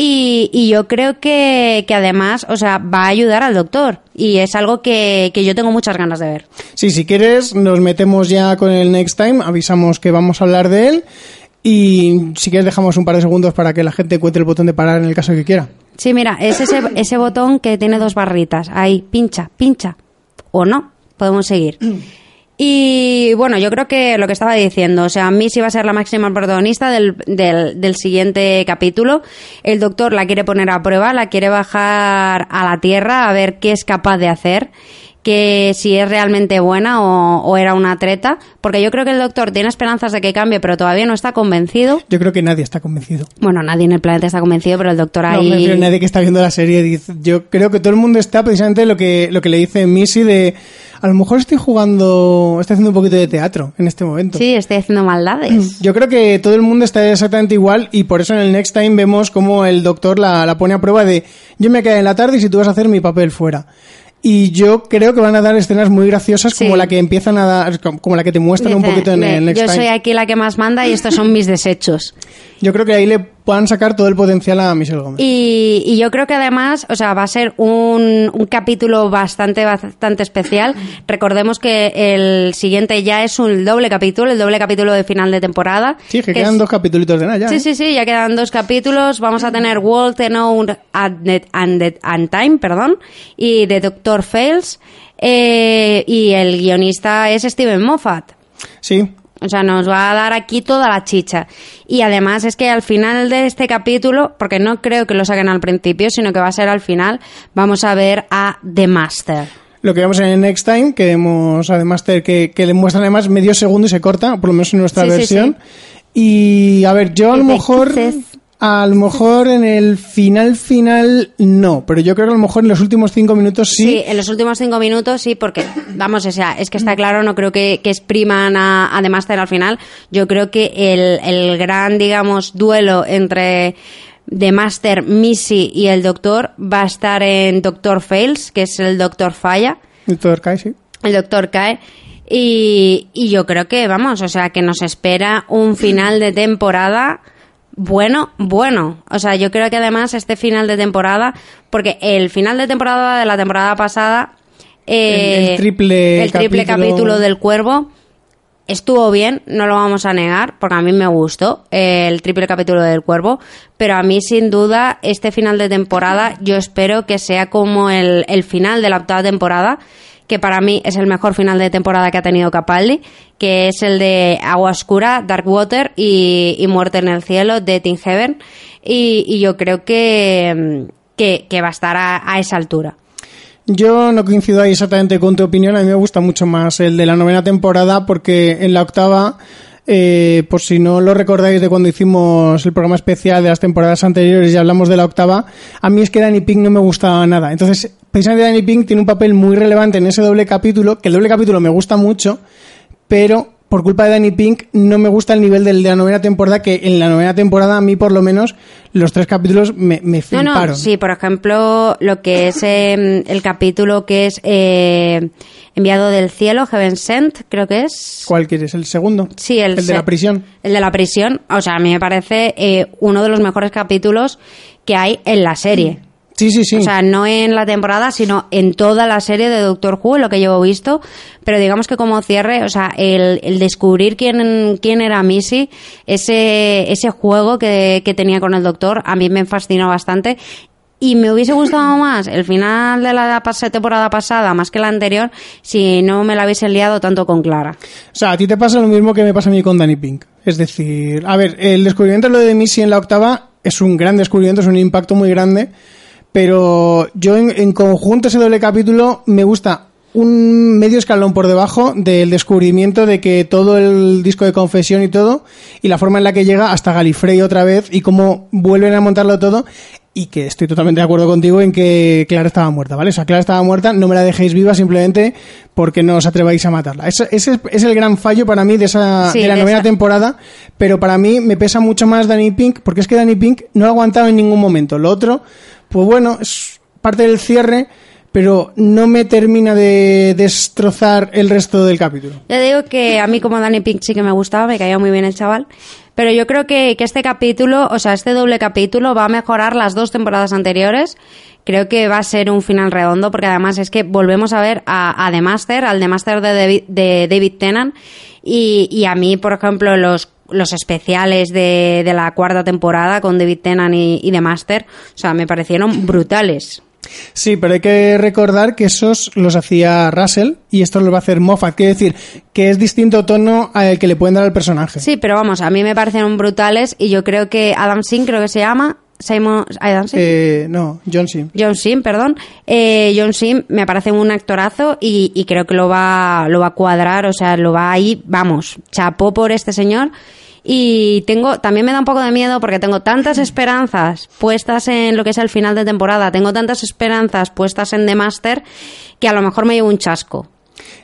Y, y yo creo que, que además, o sea, va a ayudar al doctor. Y es algo que, que yo tengo muchas ganas de ver. Sí, si quieres, nos metemos ya con el next time, avisamos que vamos a hablar de él y si quieres dejamos un par de segundos para que la gente encuentre el botón de parar en el caso que quiera. Sí, mira, es ese, (coughs) ese botón que tiene dos barritas. Ahí, pincha, pincha. O no, podemos seguir. Y bueno, yo creo que lo que estaba diciendo, o sea, Missy va a ser la máxima protagonista del, del, del siguiente capítulo. El doctor la quiere poner a prueba, la quiere bajar a la tierra a ver qué es capaz de hacer, que si es realmente buena o, o era una treta, porque yo creo que el doctor tiene esperanzas de que cambie, pero todavía no está convencido. Yo creo que nadie está convencido. Bueno, nadie en el planeta está convencido, pero el doctor No, ahí... me a nadie que está viendo la serie dice, yo creo que todo el mundo está precisamente lo que, lo que le dice Missy de, a lo mejor estoy jugando, estoy haciendo un poquito de teatro en este momento. Sí, estoy haciendo maldades. (clears throat) Yo creo que todo el mundo está exactamente igual y por eso en el Next Time vemos como el doctor la, la pone a prueba de yo me quedo en la tarde y si tú vas a hacer mi papel fuera. Y yo creo que van a dar escenas muy graciosas Sí. como la que empiezan a dar, como la que te muestran un poquito en "Ve, el Next Yo Time. soy aquí la que más manda y estos son mis desechos. Yo creo que ahí le puedan sacar todo el potencial a Michelle Gómez. Y, y yo creo que además, o sea, va a ser un, un capítulo bastante, bastante especial. Recordemos que el siguiente ya es un doble capítulo, el doble capítulo de final de temporada. Sí, que que quedan es- dos capítulos de nada ya. Sí, ¿eh? sí, sí, ya quedan dos capítulos. Vamos a tener World and, the- and Time, perdón, y The Doctor Fails. eh, y el guionista es Steven Moffat. Sí. O sea, nos va a dar aquí toda la chicha. Y además es que al final de este capítulo, porque no creo que lo saquen al principio, sino que va a ser al final, vamos a ver a The Master. Lo que vemos en el Next Time, que vemos además que, que le muestran además medio segundo y se corta, por lo menos en nuestra Sí, sí, versión. Y a ver, yo a lo mejor. A lo mejor en el final final no, pero yo creo que a lo mejor en los últimos cinco minutos sí. en los últimos cinco minutos sí, porque, vamos, o sea, es que está claro, no creo que, que expriman a, a The Master al final. Yo creo que el, el gran, digamos, duelo entre The Master, Missy y el Doctor va a estar en Doctor Fails, que es el Doctor Falla. El Doctor Kai, sí. el doctor cae y, y yo creo que vamos o sea que nos espera un final de temporada bueno, bueno. O sea, yo creo que además este final de temporada, porque el final de temporada de la temporada pasada, eh, El- el triple el triple capítulo- capítulo del cuervo estuvo bien, no lo vamos a negar, porque a mí me gustó eh, el triple capítulo del cuervo, pero a mí sin duda este final de temporada yo espero que sea como el, el final de la octava temporada, que para mí es el mejor final de temporada que ha tenido Capaldi, que es el de Agua Oscura, Dark Water y, y Muerte en el Cielo, Death in Heaven, y, y yo creo que, que, va a estar a- a esa altura. Yo no coincido ahí exactamente con tu opinión. A mí me gusta mucho más el de la novena temporada porque en la octava, eh, por si no lo recordáis de cuando hicimos el programa especial de las temporadas anteriores y hablamos de la octava, a mí es que Danny Pink no me gustaba nada. Entonces, precisamente Danny Pink tiene un papel muy relevante en ese doble capítulo, que el doble capítulo me gusta mucho, pero por culpa de Danny Pink no me gusta el nivel del de la novena temporada, que en la novena temporada a mí por lo menos los tres capítulos me, me fliparon. no, sí, por ejemplo, lo que es eh, el capítulo que es eh, enviado del cielo, Heaven Sent, creo que es. ¿Cuál quieres? ¿El segundo? Sí, el, El de la prisión. El de la prisión, o sea, a mí me parece eh, uno de los mejores capítulos que hay en la serie. Sí, sí, sí. O sea, no en la temporada, sino en toda la serie de Doctor Who, lo que llevo visto. Pero digamos que como cierre, o sea, el, el descubrir quién, quién era Missy, ese, ese juego que, que tenía con el Doctor, a mí me fascinó bastante. Y me hubiese gustado (clears throat) más el final de la temporada pasada, más que la anterior, si no me la hubiese liado tanto con Clara. O sea, a ti te pasa lo mismo que me pasa a mí con Danny Pink. Es decir, a ver, el descubrimiento de lo de Missy en la octava es un gran descubrimiento, es un impacto muy grande, pero yo en, en conjunto ese doble capítulo me gusta un medio escalón por debajo del descubrimiento de que todo el disco de confesión y todo, y la forma en la que llega hasta Galifrey otra vez y cómo vuelven a montarlo todo, y que estoy totalmente de acuerdo contigo en que Clara estaba muerta, ¿vale? O sea, Clara estaba muerta, no me la dejéis viva simplemente porque no os atreváis a matarla. Ese, ese es, el gran fallo para mí de esa Sí, de la de novena esa. temporada, pero para mí me pesa mucho más Danny Pink, porque es que Danny Pink no ha aguantado en ningún momento. Lo otro, pues bueno, es parte del cierre, pero no me termina de destrozar el resto del capítulo. Ya digo que a mí como Danny Pink sí que me gustaba, me caía muy bien el chaval. Pero yo creo que, este capítulo, o sea, este doble capítulo va a mejorar las dos temporadas anteriores. Creo que va a ser un final redondo porque además es que volvemos a ver a, a The Master, al The Master de David, de Tennant. Y, y a mí, por ejemplo, los, los especiales de, de la cuarta temporada con David Tennant y, y The Master, o sea, me parecieron brutales. Sí, pero hay que recordar que esos los hacía Russell y estos los va a hacer Moffat. Quiere decir que es distinto tono al que le pueden dar al personaje. Sí, pero vamos, a mí me parecieron brutales y yo creo que Adam Singh, creo que se llama, Simon, Adam Singh. Eh, no, John Sim. John Sim, perdón. Eh, John Sim me parece un actorazo y, y creo que lo va, lo va a cuadrar, o sea, lo va ahí, vamos, chapó por este señor. Y tengo, también me da un poco de miedo porque tengo tantas (laughs) esperanzas puestas en lo que es el final de temporada, tengo tantas esperanzas puestas en The Master que a lo mejor me llevo un chasco.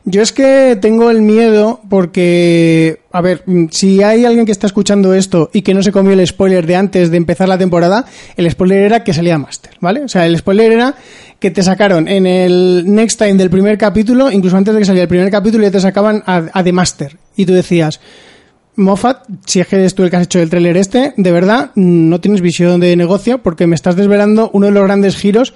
Yo es que tengo el miedo porque, a ver, mm, si hay alguien que está escuchando esto y que no se comió el spoiler de antes de empezar la temporada, el spoiler era que salía Master, ¿vale? O sea, el spoiler era que te sacaron en el Next Time del primer capítulo, incluso antes de que saliera el primer capítulo, ya te sacaban a, a The Master. Y tú decías, Moffat, si es que eres tú el que has hecho el tráiler este, de verdad, mm, no tienes visión de negocio porque me estás desvelando uno de los grandes giros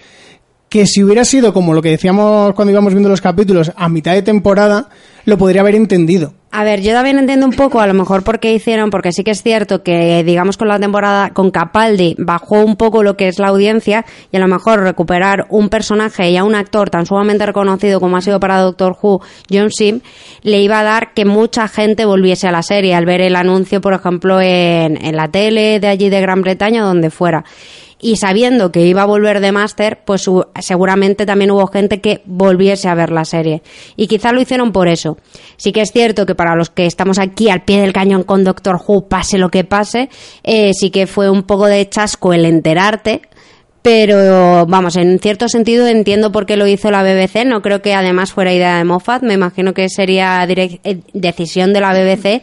que si hubiera sido como lo que decíamos cuando íbamos viendo los capítulos a mitad de temporada, lo podría haber entendido. A ver, yo también entiendo un poco, a lo mejor por qué hicieron, porque sí que es cierto que, digamos, con la temporada, con Capaldi, bajó un poco lo que es la audiencia, y a lo mejor recuperar un personaje y a un actor tan sumamente reconocido como ha sido para Doctor Who, John Sim, le iba a dar que mucha gente volviese a la serie, al ver el anuncio, por ejemplo, en, en la tele de allí de Gran Bretaña, donde fuera y sabiendo que iba a volver de máster, pues seguramente también hubo gente que volviese a ver la serie. Y quizá lo hicieron por eso. Sí que es cierto que para los que estamos aquí al pie del cañón con Doctor Who, pase lo que pase, eh, sí que fue un poco de chasco el enterarte. Pero vamos, en cierto sentido entiendo por qué lo hizo la BBC. No creo que además fuera idea de Moffat. Me imagino que sería eh, decisión de la BBC,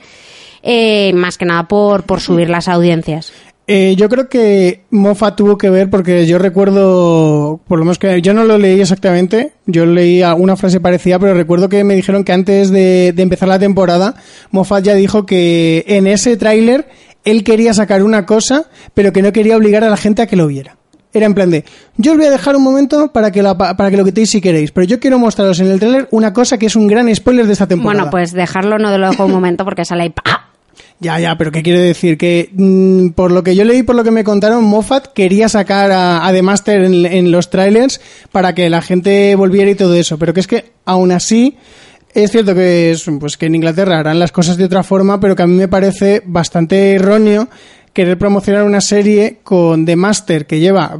eh, más que nada por, por subir las audiencias. Eh, yo creo que Moffat tuvo que ver porque yo recuerdo, por lo menos que yo no lo leí exactamente, yo leí alguna frase parecida, pero recuerdo que me dijeron que antes de, de empezar la temporada, Moffat ya dijo que en ese tráiler él quería sacar una cosa, pero que no quería obligar a la gente a que lo viera. Era en plan de, yo os voy a dejar un momento para que, la, para que lo quitéis si queréis, pero yo quiero mostraros en el tráiler una cosa que es un gran spoiler de esta temporada. Bueno, pues dejarlo no lo dejo un momento porque sale ahí ¡pa! Ya, ya, pero ¿qué quiero decir? Que mm, por lo que yo leí, por lo que me contaron, Moffat quería sacar a, The Master en, los trailers para que la gente volviera y todo eso, pero que es que aún así es cierto que es, pues que en Inglaterra harán las cosas de otra forma, pero que a mí me parece bastante erróneo querer promocionar una serie con The Master que lleva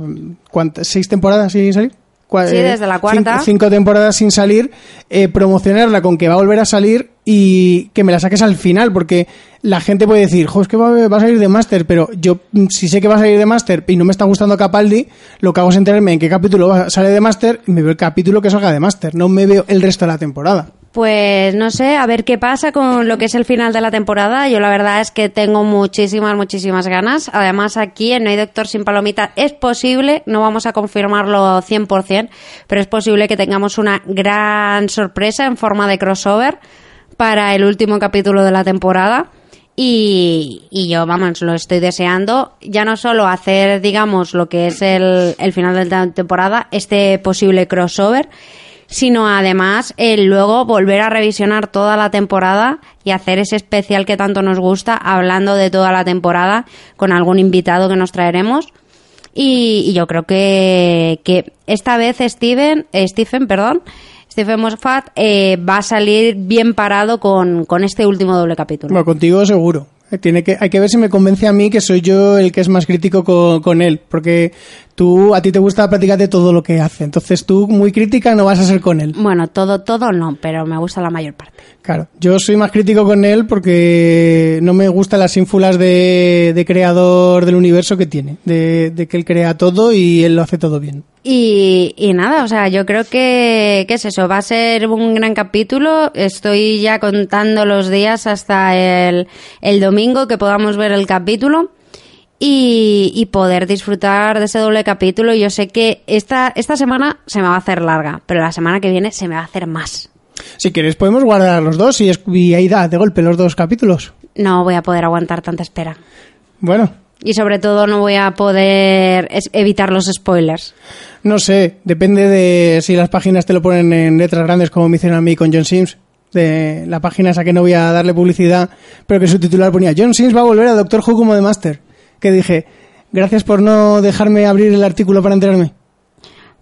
¿cuántas? seis temporadas sin salir. Cua- Sí, desde la cuarta. Cinco, cinco temporadas sin salir, eh, promocionarla con que va a volver a salir y que me la saques al final, porque la gente puede decir, jo, es que va, va a salir de Master, pero yo mm, si sé que va a salir de Master y no me está gustando Capaldi, lo que hago es enterarme en qué capítulo sale de Master y me veo el capítulo que salga de Master, no me veo el resto de la temporada. Pues no sé, a ver qué pasa con lo que es el final de la temporada. Yo la verdad es que tengo muchísimas, muchísimas ganas. Además aquí en No hay Doctor sin Palomita es posible, no vamos a confirmarlo 100%, pero es posible que tengamos una gran sorpresa en forma de crossover para el último capítulo de la temporada. Y, yo, vamos, lo estoy deseando. Ya no solo hacer, digamos, lo que es el, el final de la temporada, este posible crossover, sino además el luego volver a revisionar toda la temporada y hacer ese especial que tanto nos gusta, hablando de toda la temporada con algún invitado que nos traeremos. Y, y yo creo que, que esta vez Steven, eh, Stephen, perdón, Stephen Moffat eh, va a salir bien parado con, con este último doble capítulo. Bueno, contigo seguro. Eh, Tiene que, hay que ver si me convence a mí que soy yo el que es más crítico con, con él, porque tú, a ti te gusta prácticamente todo lo que hace, entonces tú muy crítica no vas a ser con él. Bueno, todo, todo no, pero me gusta la mayor parte. Claro, yo soy más crítico con él porque no me gustan las ínfulas de, de creador del universo que tiene, de, de que él crea todo y él lo hace todo bien. Y, y nada, o sea, yo creo que, que es eso, va a ser un gran capítulo. Estoy ya contando los días hasta el, el domingo que podamos ver el capítulo y, y poder disfrutar de ese doble capítulo. Yo sé que esta, esta semana se me va a hacer larga, pero la semana que viene se me va a hacer más. Si quieres podemos guardar los dos y, es- y ahí da de golpe los dos capítulos. No voy a poder aguantar tanta espera. Bueno, Y sobre todo no voy a poder evitar los spoilers. no sé, depende de si las páginas te lo ponen en letras grandes como me hicieron a mí con John Sims. De la página esa que no voy a darle publicidad, pero que su titular ponía John Sims va a volver a Doctor Who como de Master. Que dije, gracias por no dejarme abrir el artículo para enterarme.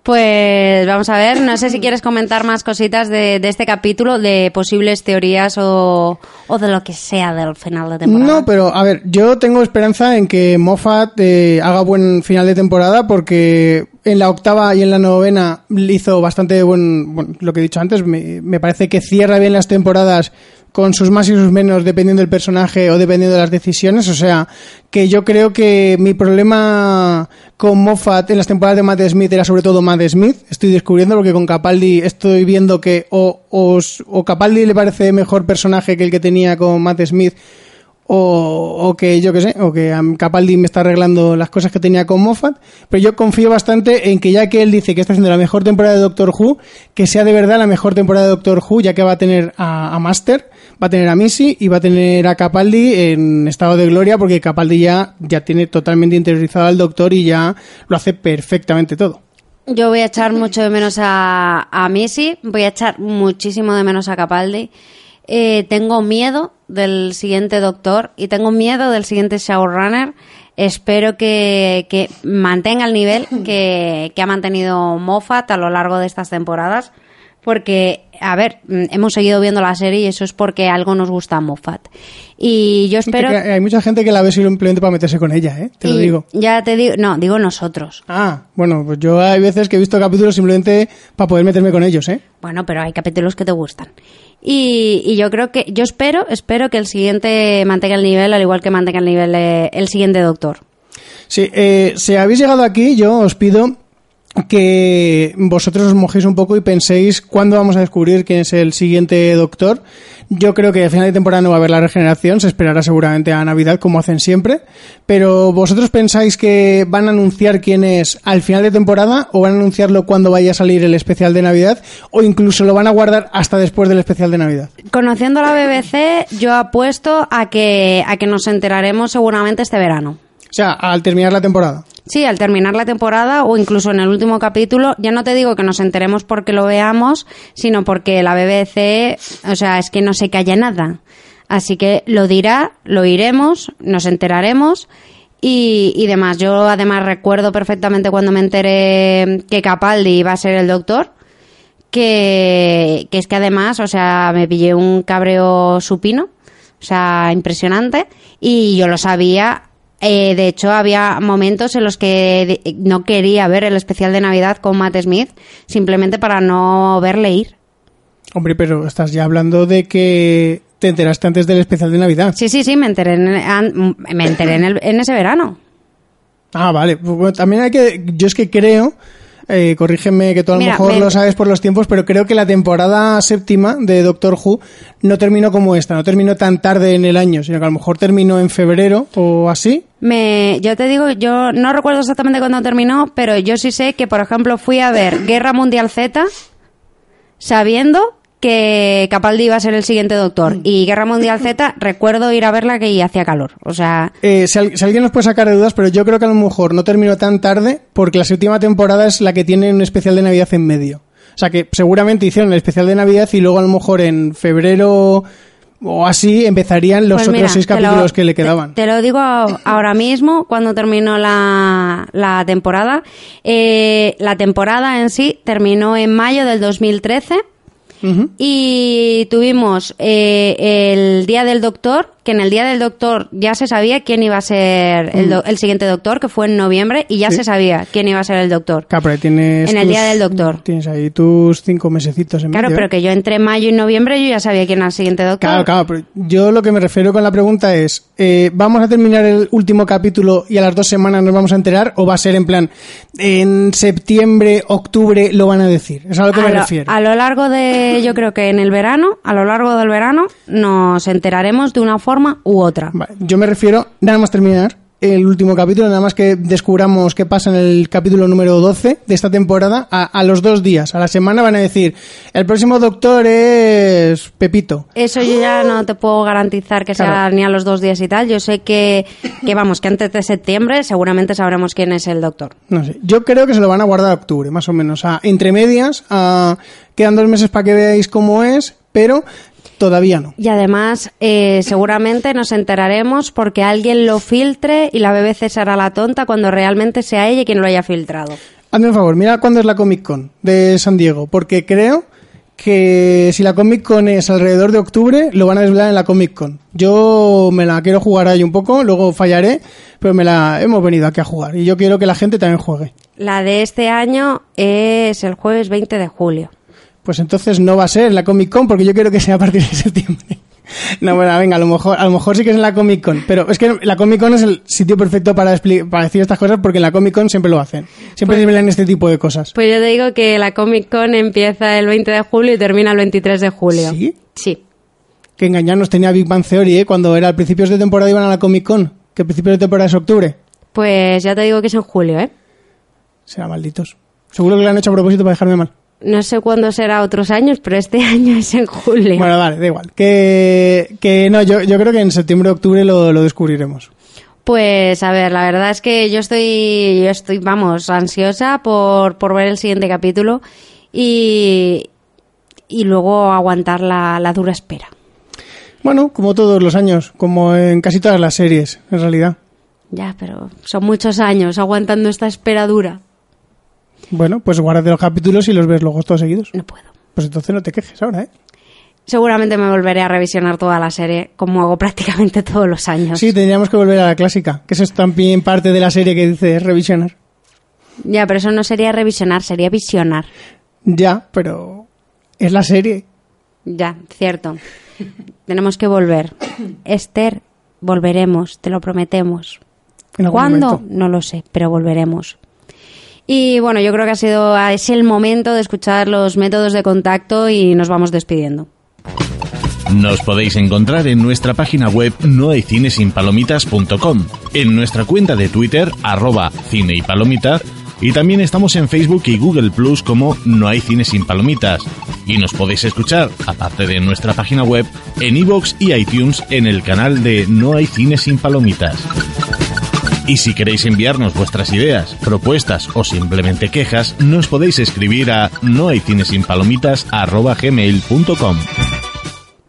Pues vamos a ver, no sé si quieres comentar más cositas de, de este capítulo, de posibles teorías o, o de lo que sea del final de temporada. No, pero a ver, yo tengo esperanza en que Moffat eh, haga buen final de temporada porque en la octava y en la novena hizo bastante buen, bueno, lo que he dicho antes, me, me parece que cierra bien las temporadas con sus más y sus menos dependiendo del personaje o dependiendo de las decisiones, o sea, que yo creo que mi problema con Moffat en las temporadas de Matt Smith era sobre todo Matt Smith, estoy descubriendo porque con Capaldi estoy viendo que o, o, Capaldi le parece mejor personaje que el que tenía con Matt Smith o, o que yo que sé, o que Capaldi me está arreglando las cosas que tenía con Moffat, pero yo confío bastante en que ya que él dice que está haciendo la mejor temporada de Doctor Who, que sea de verdad la mejor temporada de Doctor Who, ya que va a tener a Master, va a tener a Missy y va a tener a Capaldi en estado de gloria, porque Capaldi ya, ya tiene totalmente interiorizado al Doctor y ya lo hace perfectamente todo. Yo voy a echar mucho de menos a, Missy, voy a echar muchísimo de menos a Capaldi. Eh, tengo miedo del siguiente Doctor y tengo miedo del siguiente Showrunner. Espero que, que mantenga el nivel que, que ha mantenido Moffat a lo largo de estas temporadas. Porque, a ver, mm, hemos seguido viendo la serie y eso es porque algo nos gusta a Moffat. Y yo espero... Hay mucha gente que la ve simplemente para meterse con ella, ¿eh? te lo digo. Ya te digo, no, digo nosotros. Ah, bueno, pues yo hay veces que he visto capítulos simplemente para poder meterme con ellos, ¿eh? Bueno, pero hay capítulos que te gustan. Y, y yo creo que, yo espero, espero que el siguiente mantenga el nivel, al igual que mantenga el nivel el siguiente Doctor. Sí, eh, si habéis llegado aquí, yo os pido que vosotros os mojéis un poco y penséis cuándo vamos a descubrir quién es el siguiente doctor. Yo creo que a final de temporada no va a haber la regeneración, se esperará seguramente a Navidad como hacen siempre, pero vosotros pensáis que van a anunciar quién es al final de temporada o van a anunciarlo cuando vaya a salir el especial de Navidad o incluso lo van a guardar hasta después del especial de Navidad. Conociendo la BBC, yo apuesto a que, a que nos enteraremos seguramente este verano. O sea, al terminar la temporada. Sí, al terminar la temporada o incluso en el último capítulo, ya no te digo que nos enteremos porque lo veamos, sino porque la BBC, o sea, es que no se calla nada. Así que lo dirá, lo iremos, nos enteraremos y, y demás. Yo además recuerdo perfectamente cuando me enteré que Capaldi iba a ser el doctor, que, que es que además, o sea, me pillé un cabreo supino, o sea, impresionante, y yo lo sabía eh, de hecho, había momentos en los que no quería ver el especial de Navidad con Matt Smith, simplemente para no verle ir. Hombre, pero estás ya hablando de que te enteraste antes del especial de Navidad. Sí, sí, sí, me enteré en, me enteré en, el- en ese verano. Ah, vale. Bueno, también hay que. Yo es que creo. Eh, corrígeme que tú a lo Mira, mejor me- lo sabes por los tiempos, pero creo que la temporada séptima de Doctor Who no terminó como esta, no terminó tan tarde en el año, sino que a lo mejor terminó en febrero o así. Me, yo te digo, yo no recuerdo exactamente cuándo terminó, pero yo sí sé que, por ejemplo, fui a ver Guerra Mundial Z sabiendo que Capaldi iba a ser el siguiente doctor. Y Guerra Mundial Z, (laughs) recuerdo ir a verla que hacía calor. O sea, Eh, si, al- si alguien nos puede sacar de dudas, pero yo creo que a lo mejor no terminó tan tarde porque la séptima temporada es la que tiene un especial de Navidad en medio. O sea que seguramente hicieron el especial de Navidad y luego a lo mejor en febrero o así empezarían los Pues otros mira, seis lo- capítulos que le quedaban. Te, lo digo ahora mismo, cuando terminó la, la temporada. Eh, la temporada en sí terminó en mayo del 2013 Ujú. y tuvimos eh, el Día del Doctor, que en el Día del Doctor ya se sabía quién iba a ser el, do- el siguiente doctor, que fue en noviembre, y ya Mm. Sí. se sabía quién iba a ser el doctor. Claro, pero tienes En el Día del Doctor. Tienes ahí tus cinco mesecitos en Claro, medio. pero ¿eh? que yo entre mayo y noviembre yo ya sabía quién era el siguiente doctor. Claro, claro, pero yo lo que me refiero con la pregunta es, eh, ¿vamos a terminar el último capítulo y a las dos semanas nos vamos a enterar o va a ser en plan, en septiembre, octubre lo van a decir? Es a lo que a, me lo, refiero. a lo largo de, yo creo que en el verano, a lo largo del verano, nos enteraremos de una forma u otra. Vale, yo me refiero, nada más terminar el último capítulo, nada más que descubramos qué pasa en el capítulo número 12 de esta temporada, a, a los dos días, a la semana van a decir, el próximo doctor es Pepito. Eso yo ya no te puedo garantizar que sea ni a los dos días y tal. Yo sé que, que vamos, que antes de septiembre seguramente sabremos quién es el doctor. No sé, yo creo que se lo van a guardar a octubre, más o menos, a, entre medias, a, quedan dos meses para que veáis cómo es, pero todavía no. Y además, eh, seguramente nos enteraremos porque alguien lo filtre y la BBC será la tonta cuando realmente sea ella quien lo haya filtrado. Hazme un favor, mira cuándo es la Comic Con de San Diego, porque creo que si la Comic Con es alrededor de octubre, lo van a desvelar en la Comic Con. Yo me la quiero jugar ahí un poco, luego fallaré, pero me la hemos venido aquí a jugar y yo quiero que la gente también juegue. La de este año es el jueves 20 de julio. Pues entonces no va a ser en la Comic Con porque yo quiero que sea a partir de (laughs) septiembre. No, bueno, venga, a lo mejor, a lo mejor sí que es en la Comic Con, pero es que la Comic Con es el sitio perfecto para, decir estas cosas porque en la Comic Con siempre lo hacen. Siempre desvelan este tipo de cosas. Pues yo te digo que la Comic Con empieza el 20 de julio y termina el 23 de julio. ¿Sí? Sí. Que engañarnos tenía Big Bang Theory, ¿eh? Cuando era a principios de temporada iban a la Comic Con. Que a principios de temporada es octubre. Pues ya te digo que es en julio, ¿eh? Será malditos. Seguro que lo han hecho a propósito para dejarme mal. No sé cuándo será otros años, pero este (laughs) año es en julio. Bueno, vale, da igual. Que, que no, yo, yo creo que en septiembre o octubre lo, lo descubriremos. Pues a ver, la verdad es que yo estoy, yo estoy, vamos, ansiosa por, por ver el siguiente capítulo y, y luego aguantar la, la dura espera. Bueno, como todos los años, como en casi todas las series, en realidad. Ya, pero son muchos años aguantando esta espera dura. Bueno, pues guárdate los capítulos y los ves luego todos seguidos. No puedo. Pues entonces no te quejes ahora, ¿eh? Seguramente me volveré a revisionar toda la serie, como hago prácticamente todos los años. Sí, tendríamos que volver a la clásica, que eso es también parte de la serie que dice revisionar. Ya, pero eso no sería revisionar, sería visionar. Ya, pero es la serie. Ya, cierto. Tenemos que volver. Esther, volveremos, te lo prometemos. ¿Cuándo? momento. No lo sé, pero volveremos. Y bueno, yo creo que ha sido es el momento de escuchar los métodos de contacto y nos vamos despidiendo. Nos podéis encontrar en nuestra página web nohaycinesinpalomitas.com, en nuestra cuenta de Twitter, arroba cine y palomita, y también estamos en Facebook y Google Plus como No hay cine sin palomitas. Y nos podéis escuchar, aparte de nuestra página web, en iVoox y iTunes en el canal de No hay cine sin palomitas. Y si queréis enviarnos vuestras ideas, propuestas o simplemente quejas, nos podéis escribir a nohaycinesinpalomitas.gmail.com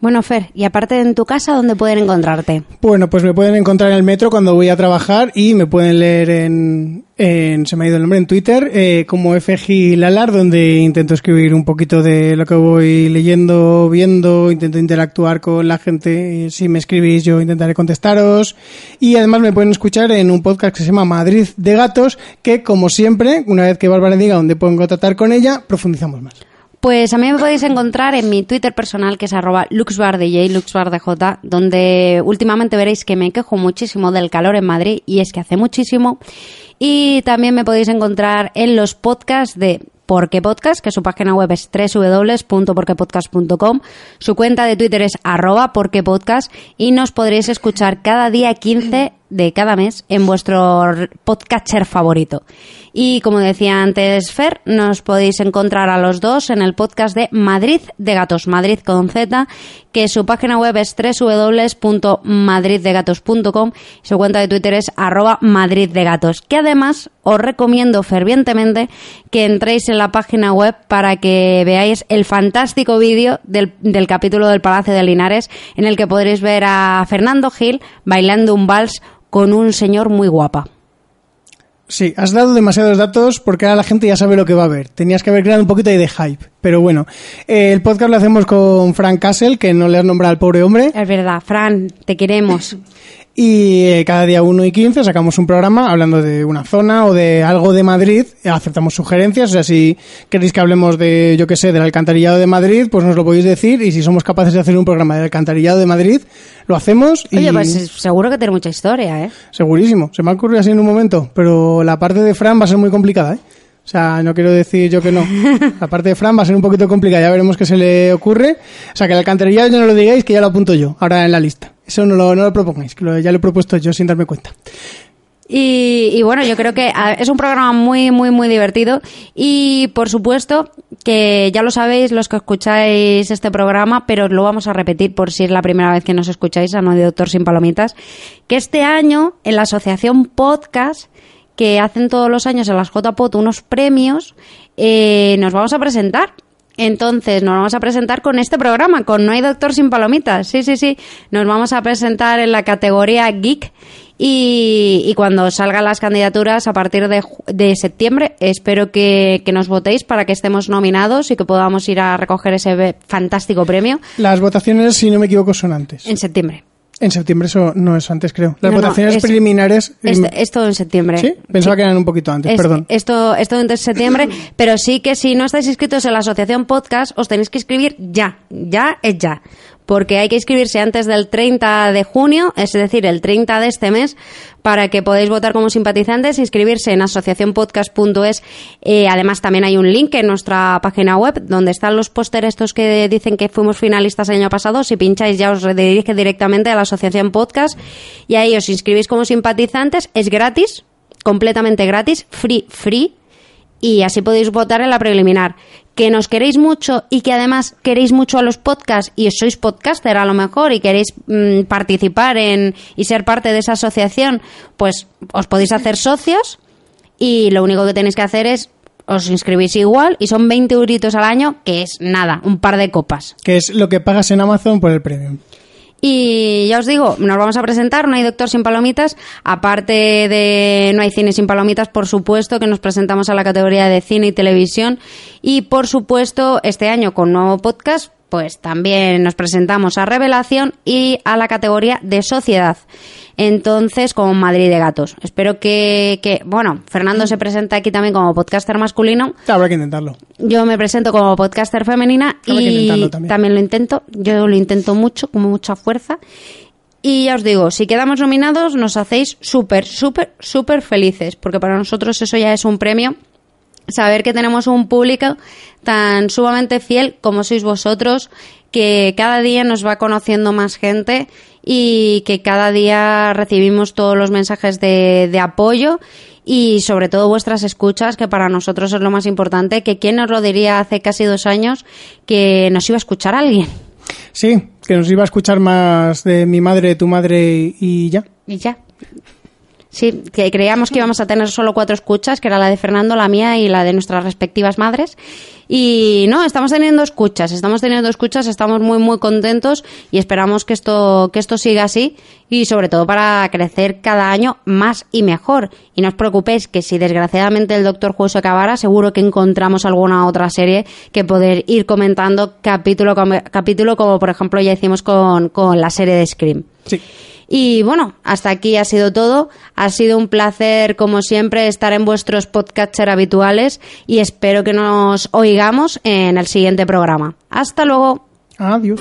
bueno, Fer, y aparte en tu casa, ¿dónde pueden encontrarte? Bueno, pues me pueden encontrar en el metro cuando voy a trabajar y me pueden leer en, se me ha ido el nombre, en Twitter, eh, como FG Lalar, donde intento escribir un poquito de lo que voy leyendo, viendo, intento interactuar con la gente. Si me escribís, yo intentaré contestaros. Y además me pueden escuchar en un podcast que se llama Madrid de Gatos, que como siempre, una vez que Bárbara diga dónde puedo tratar con ella, profundizamos más. Pues a mí me podéis encontrar en mi Twitter personal, que es arroba luxbardj, luxbardj, donde últimamente veréis que me quejo muchísimo del calor en Madrid, y es que hace muchísimo. Y también me podéis encontrar en los podcasts de Porque Podcast, que su página web es www.porquepodcast.com. Su cuenta de Twitter es arroba porquepodcast y nos podréis escuchar cada día 15 de cada mes en vuestro podcatcher favorito. Y como decía antes Fer, nos podéis encontrar a los dos en el podcast de Madrid de Gatos, Madrid con Z, que su página web es www.madriddegatos.com y su cuenta de Twitter es arroba Madrid de Gatos, que además os recomiendo fervientemente que entréis en la página web para que veáis el fantástico vídeo del, del capítulo del Palacio de Linares en el que podréis ver a Fernando Gil bailando un vals con un señor muy guapa. Sí, has dado demasiados datos porque ahora la gente ya sabe lo que va a ver. Tenías que haber creado un poquito de hype. Pero bueno, eh, el podcast lo hacemos con Frank Castle, que no le has nombrado al pobre hombre. Es verdad, Fran, te queremos. (laughs) Y eh, cada día 1 y 15 sacamos un programa hablando de una zona o de algo de Madrid. Aceptamos sugerencias. O sea, si queréis que hablemos de, yo qué sé, del alcantarillado de Madrid, pues nos lo podéis decir. Y si somos capaces de hacer un programa del alcantarillado de Madrid, lo hacemos. Y... Oye, pues seguro que tiene mucha historia, ¿eh? Segurísimo. Se me ha ocurrido así en un momento. Pero la parte de Fran va a ser muy complicada, ¿eh? O sea, no quiero decir yo que no. (laughs) La parte de Fran va a ser un poquito complicada, ya veremos qué se le ocurre. O sea, que el alcantarillado ya no lo digáis, que ya lo apunto yo, ahora en la lista. Eso no lo, no lo propongáis, que ya lo he propuesto yo sin darme cuenta. Y, bueno, yo creo que es un programa muy, muy, muy divertido. Y por supuesto que ya lo sabéis los que escucháis este programa, pero lo vamos a repetir por si es la primera vez que nos escucháis a No de Doctor Sin Palomitas, que este año en la Asociación Podcast que hacen todos los años en las JPOT unos premios, eh, nos vamos a presentar. Entonces, nos vamos a presentar con este programa, con No hay Doctor sin Palomitas. Sí, sí, sí. Nos vamos a presentar en la categoría Geek y, cuando salgan las candidaturas a partir de, de septiembre, espero que, que, nos votéis para que estemos nominados y que podamos ir a recoger ese fantástico premio. Las votaciones, si no me equivoco, son antes. En septiembre. En septiembre eso no es antes, creo. Las votaciones preliminares... Es, todo en septiembre. ¿Sí? Pensaba que eran un poquito antes, perdón. Esto, esto en septiembre, (coughs) pero sí que si no estáis inscritos en la asociación podcast, os tenéis que inscribir ya. Ya es ya porque hay que inscribirse antes del 30 de junio, es decir, el 30 de este mes, para que podáis votar como simpatizantes, inscribirse en asociacionpodcast.es. Eh, además, también hay un link en nuestra página web donde están los pósteres estos que dicen que fuimos finalistas el año pasado. Si pincháis ya os redirige directamente a la Asociación Podcast y ahí os inscribís como simpatizantes. Es gratis, completamente gratis, free, free y así podéis votar en la preliminar. Que nos queréis mucho y que además queréis mucho a los podcasts y sois podcaster a lo mejor y queréis mm, participar en y ser parte de esa asociación, pues os podéis hacer socios y lo único que tenéis que hacer es os inscribís igual y son 20 euritos al año, que es nada, un par de copas. Que es lo que pagas en Amazon por el premium. Y ya os digo, nos vamos a presentar, no hay doctor sin palomitas, aparte de no hay cine sin palomitas, por supuesto que nos presentamos a la categoría de cine y televisión. Y por supuesto este año con nuevo podcast, pues también nos presentamos a Revelación y a la categoría de sociedad entonces con Madrid de Gatos. Espero que, que, bueno, Fernando se presenta aquí también como podcaster masculino. Habrá que intentarlo. Yo me presento como podcaster femenina y también. lo intento. Yo lo intento mucho, con mucha fuerza. Y ya os digo, si quedamos nominados, nos hacéis súper, súper, súper felices, porque para nosotros eso ya es un premio saber que tenemos un público tan sumamente fiel como sois vosotros, que cada día nos va conociendo más gente y que cada día recibimos todos los mensajes de, de apoyo y sobre todo vuestras escuchas, que para nosotros es lo más importante, que quién nos lo diría hace casi dos años que nos iba a escuchar alguien. Sí, que nos iba a escuchar más de mi madre, tu madre y ya. Y ya. Sí, que creíamos que íbamos a tener solo cuatro escuchas, que era la de Fernando, la mía y la de nuestras respectivas madres. Y no, estamos teniendo escuchas, estamos teniendo escuchas, estamos muy muy contentos y esperamos que esto que esto siga así y sobre todo para crecer cada año más y mejor. Y no os preocupéis que si desgraciadamente el Doctor Juego se acabara, seguro que encontramos alguna otra serie que poder ir comentando capítulo capítulo como por ejemplo ya hicimos con, con la serie de Scream. Sí. Y bueno, hasta aquí ha sido todo. Ha sido un placer, como siempre, estar en vuestros podcatcher habituales y espero que nos oigamos en el siguiente programa. Hasta luego. Adiós.